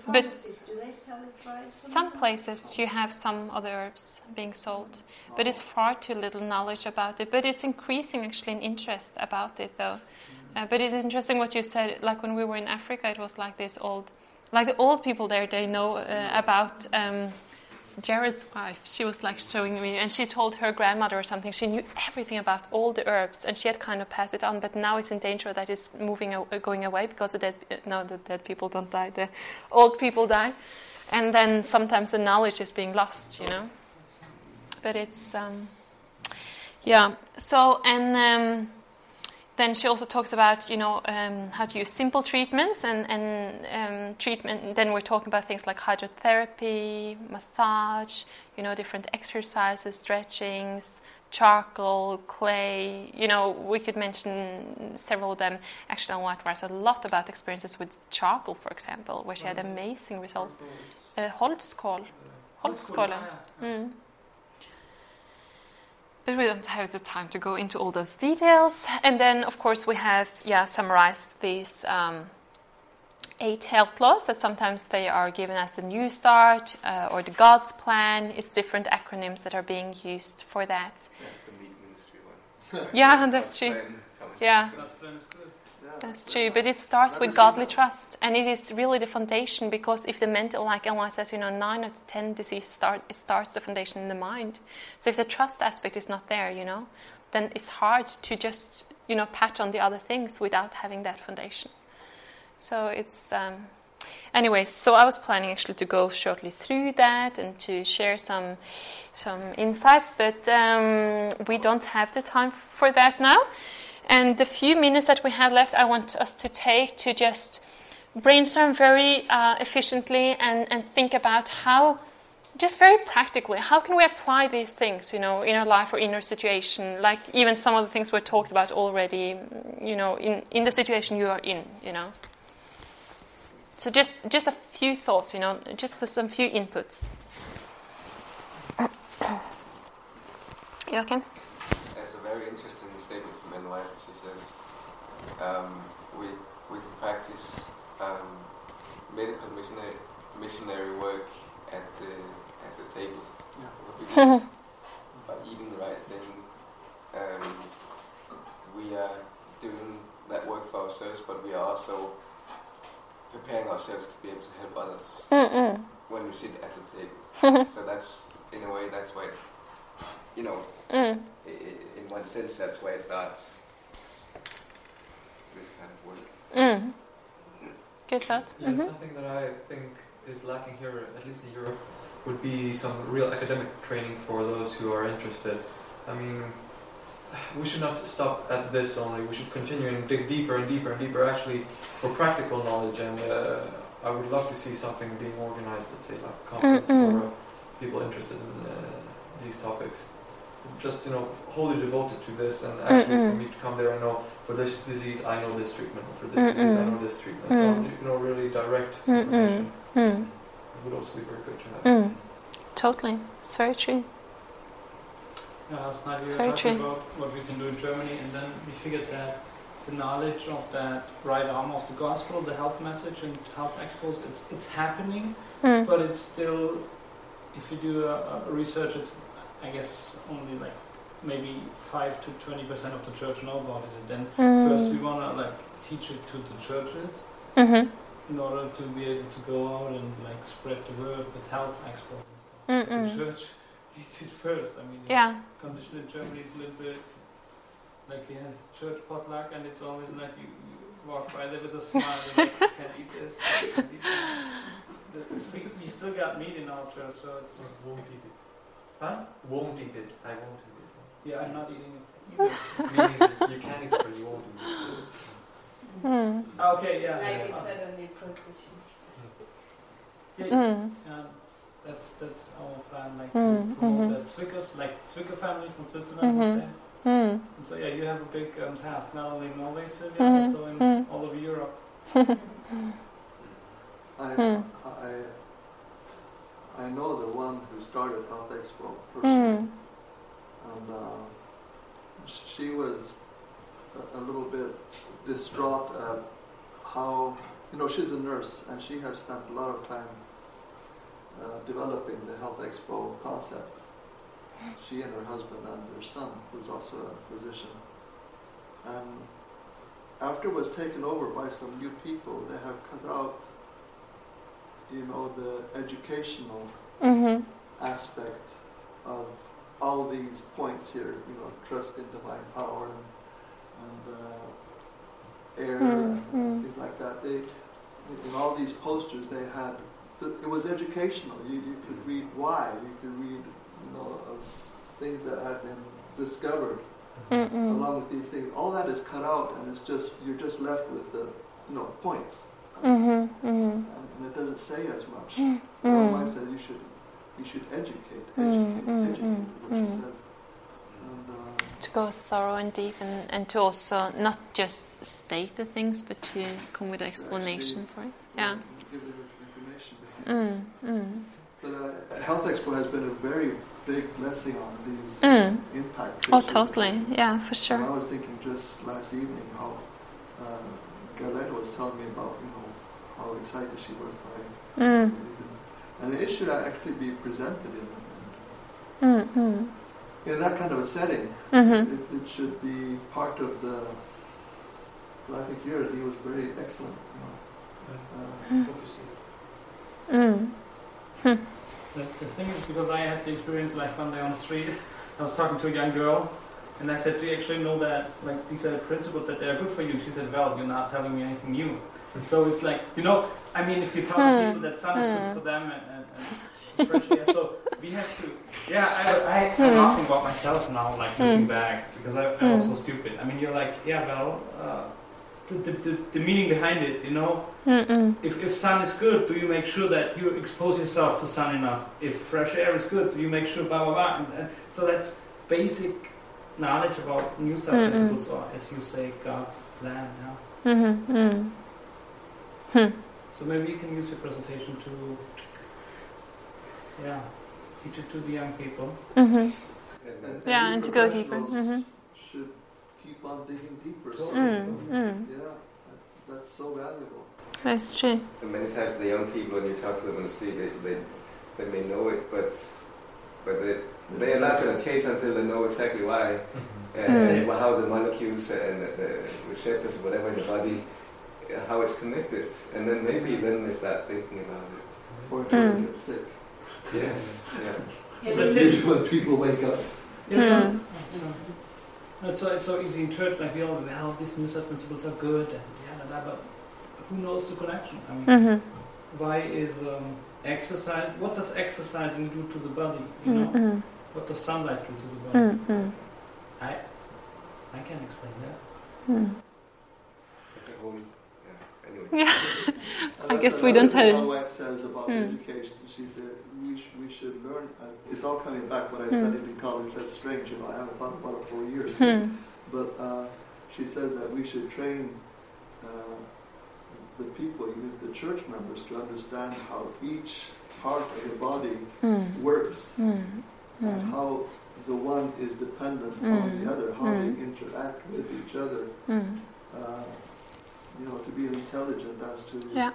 But- do they sell it by some places you have some other herbs being sold, but it's far too little knowledge about it. But it's increasing actually in interest about it, though. Uh, but it's interesting what you said. Like when we were in Africa, it was like this old like the old people there, they know uh, about um, Jared's wife. She was like showing me, and she told her grandmother or something. She knew everything about all the herbs, and she had kind of passed it on. But now it's in danger that it's moving, going away because the dead, no, the dead people don't die. The old people die, and then sometimes the knowledge is being lost. You know, but it's. Um, yeah. So and um, then she also talks about you know um, how to use simple treatments and and um, treatment. Then we're talking about things like hydrotherapy, massage, you know, different exercises, stretchings, charcoal, clay. You know, we could mention several of them. Actually, Ellen White writes a lot about experiences with charcoal, for example, where she had amazing results. Uh, Holzkohl. Holzkohle. Mm. But we don't have the time to go into all those details. And then, of course, we have yeah summarized these um, eight health laws that sometimes they are given as the New Start uh, or the God's Plan. It's different acronyms that are being used for that. That's the meat ministry one. Yeah, that's true. Yeah. Johnson. That's plan is good. That's true, but it starts with godly trust, and it is really the foundation. Because if the mental, like Ellen says, you know, nine out of ten disease start it starts the foundation in the mind. So if the trust aspect is not there, you know, then it's hard to just you know patch on the other things without having that foundation. So it's. Um, Anyways, so I was planning actually to go shortly through that and to share some some insights, but um, we don't have the time for that now. And the few minutes that we have left, I want us to take to just brainstorm very uh, efficiently and, and think about how, just very practically, how can we apply these things, you know, in our life or in our situation? Like even some of the things we talked about already, you know, in, in the situation you are in, you know. So just just a few thoughts, you know, just some few inputs. <coughs> Joachim? That's a very interesting statement from Ellen White. She says um, we we can practice um, medical missionary missionary work at the at the table Yeah. of <laughs> by eating the right thing. Um, we are doing that work for ourselves, but we are also preparing ourselves to be able to help others Mm-mm. when we sit at the table. <laughs> so that's in a way that's why it's you know Mm. i- i- in one sense, that's where it starts. This kind of work. Mm. Good thought. Yeah, Mhm. something that I think is lacking here, at least in Europe, would be some real academic training for those who are interested. I mean, we should not stop at this only. We should continue and dig deeper and deeper and deeper, actually, for practical knowledge. And uh, I would love to see something being organized, let's say, like a conference Mm-mm. for uh, people interested in uh, these topics. Just you know, wholly devoted to this, and actually for Mm-mm. me to come there and know for this disease I know this treatment, for this disease I know this treatment. Mm. So you know, really direct Mm-mm. information Mm. would also be very good to have. Mm. Totally. It's very true. Yeah, last night we were Very talking true. about what we can do in Germany, and then we figured that the knowledge of that right arm of the gospel, the health message and health expos, it's, it's happening, Mm. but it's still, if you do a, a research, it's, I guess, only like maybe 5 to 20% of the church know about it. And then first we Mm. want to like teach it to the churches Mhm. in order to be able to go out and like spread the word with health experts. and stuff. The church <laughs> needs it first. I mean, Yeah. condition in Germany is a little bit like we have church potluck and it's always like you, you walk by there with a smile and <laughs> like, can't eat this. Can't eat that. We, we still got meat in our church, so it's Won't eat it. huh? Won't eat it. I won't eat Yeah, I'm not eating it <laughs> either. it. Meaning that you can eat it, but you won't eat it. Mm. Okay, yeah. Like yeah, it's uh, suddenly prohibition. yeah, Mm. um, that's that's our plan, like Mm, to promote mhm. that Zwickers, like Zwicker family from Switzerland Mhm. there. Mm. And so yeah, you have a big um, task, not only in Norway, Silvia, Mhm, also in mhm. all over Europe. I, Hmm. I, I know the one who started Health Expo personally, Mm. And uh, she was a, a little bit distraught at how, you know, she's a nurse and she has spent a lot of time uh, developing the Health Expo concept. She and her husband and their son, who's also a physician. And after it was taken over by some new people, they have cut out you know, the educational Mm-hmm. aspect of all these points here, you know, trust in divine power and, and uh, air Mm, and mm. things like that. They, in all these posters, they had, it was educational. You, you could read why, you could read, you know, of things that had been discovered Mm-mm. along with these things. All that is cut out, and it's just you're just left with the, you know, points, Mm-hmm. Mm-hmm. and, and it doesn't say as much. Mm. Well, I said you should, you should educate, educate, Mm, mm, educate, mm, is mm. And, uh, To go thorough and deep, and, and to also not just state the things, but to come with an explanation for it. Yeah. Give them information behind it. Mm, mm, But uh, Health Expo has been a very big blessing on these mm. impact. Oh, pictures. totally. Yeah, for And sure. I was thinking just last evening how uh, Galette was telling me about, you know, how excited she was by Mm, And it should actually be presented in, mm, mm. in, in that kind of a setting. Mm-hmm. It, it should be part of the. Well, I think yours, he was very excellent. You know. uh, Focusing. Mm. The, the thing is, because I had the experience like one day on the street, I was talking to a young girl, and I said, "Do you actually know that like these are the principles that they are good for you?" And She said, "Well, you're not telling me anything new." <laughs> so it's like you know, I mean, if you tell Hmm. people that sun is Hmm. good for them and, and, and fresh air, so we have to. Yeah, I, I, I'm laughing about myself now, like looking Hmm. back, because I, I was Hmm. so stupid. I mean, you're like, yeah, well. Uh, the, the, the, the meaning behind it, you know, Mm-mm. if, if sun is good, do you make sure that you expose yourself to sun enough? If fresh air is good, do you make sure blah blah blah? And, and so that's basic knowledge about New Start principles, or as you say, God's plan. Yeah. Mm-hmm. Mm. Hmm. So maybe you can use your presentation to, yeah, teach it to the young people. Mm-hmm. And, and Yeah, and to go deeper. professionals Mm-hmm. Should keep on digging deeper. So, Mm. Mm. Yeah, that, that's so valuable. That's true. and many times the young people, when you talk to them on the street, they, they, they may know it, but but they, they are not going to change until they know exactly why. And Mm. well, how the molecules and the, the receptors, whatever in the body, uh, how it's connected, and then maybe then they start thinking about it. Or until Mm. they get sick. Yes. Yeah. Yeah, That's we- it. when people wake up. Yeah, Hmm. you it's so it's so easy in church, like we all well, these New Start principles are good, and yeah, blah, blah, but who knows the connection? I mean. Mm-hmm. why is um, exercise what does exercising do to the body you know Mm-hmm. what does sunlight do to the body Mm-hmm. i i can't explain that Mm. It's yeah. Anyway. Yeah. And I guess we don't have- my wife says about Hmm. education. She said we, sh- we should learn. Uh, it's all coming back. What I Hmm. studied in college. That's strange. You know, I haven't thought about it for years. Hmm. But uh, she says that we should train uh, the people, even the church members, to understand how each part of the body Mm. works Mm. and Mm. how the one is dependent on the other, how Mm. they interact with each other. Mm. Uh, you know, to be intelligent as to Yeah.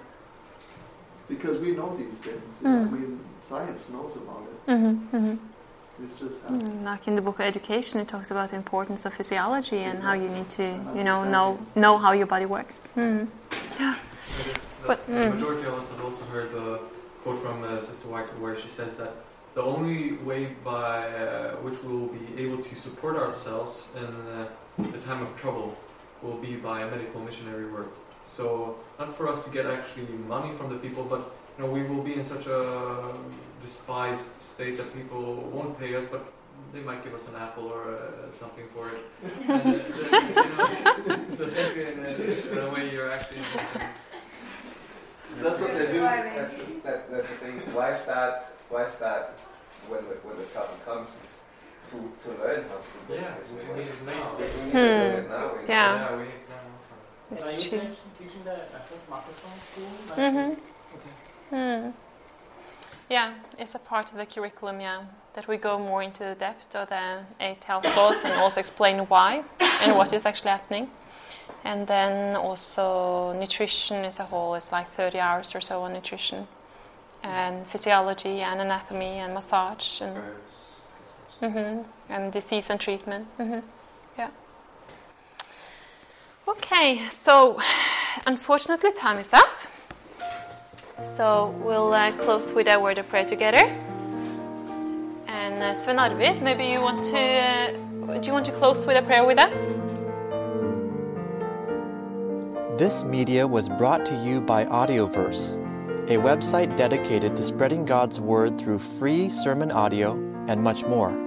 because we know these things. Mm. I mean, science knows about it. Mm-hmm. Mm-hmm. It's just how Mm, Like in the book of Education, it talks about the importance of physiology and how you need to, you know, know know how your body works. Mm. And it's the, But, the mm. majority of us have also heard the quote from uh, Sister White where she says that the only way by uh, which we will be able to support ourselves in uh, the time of trouble will be by a medical missionary work. So not for us to get actually money from the people, but you know we will be in such a despised state that people won't pay us, but they might give us an apple or uh, something for it. <laughs> and, uh, you know, so think in, uh, a way you're actually. That's what they do. That's the, that, that's the thing. Why start? Why start when the, when the trouble comes? To, to learn how to do Yeah, this. we We need need now. to learn it now. Hmm. Yeah. we need that also. It's are you true. teaching, teaching that at Matheson school Mm-hmm. okay Mm. Yeah, it's a part of the curriculum, yeah, that we go more into the depth of the eight health laws and also explain why and what is actually happening. And then also nutrition as a whole is like 30 hours or so on nutrition. And physiology and anatomy and massage and, hmm and disease and treatment. hmm Yeah. Okay, so unfortunately time is up. So we'll uh, close with a word of prayer together. And uh, Sven Arvid, maybe you want to uh, do you want to close with a prayer with us? This media was brought to you by Audioverse, a website dedicated to spreading God's Word through free sermon audio and much more.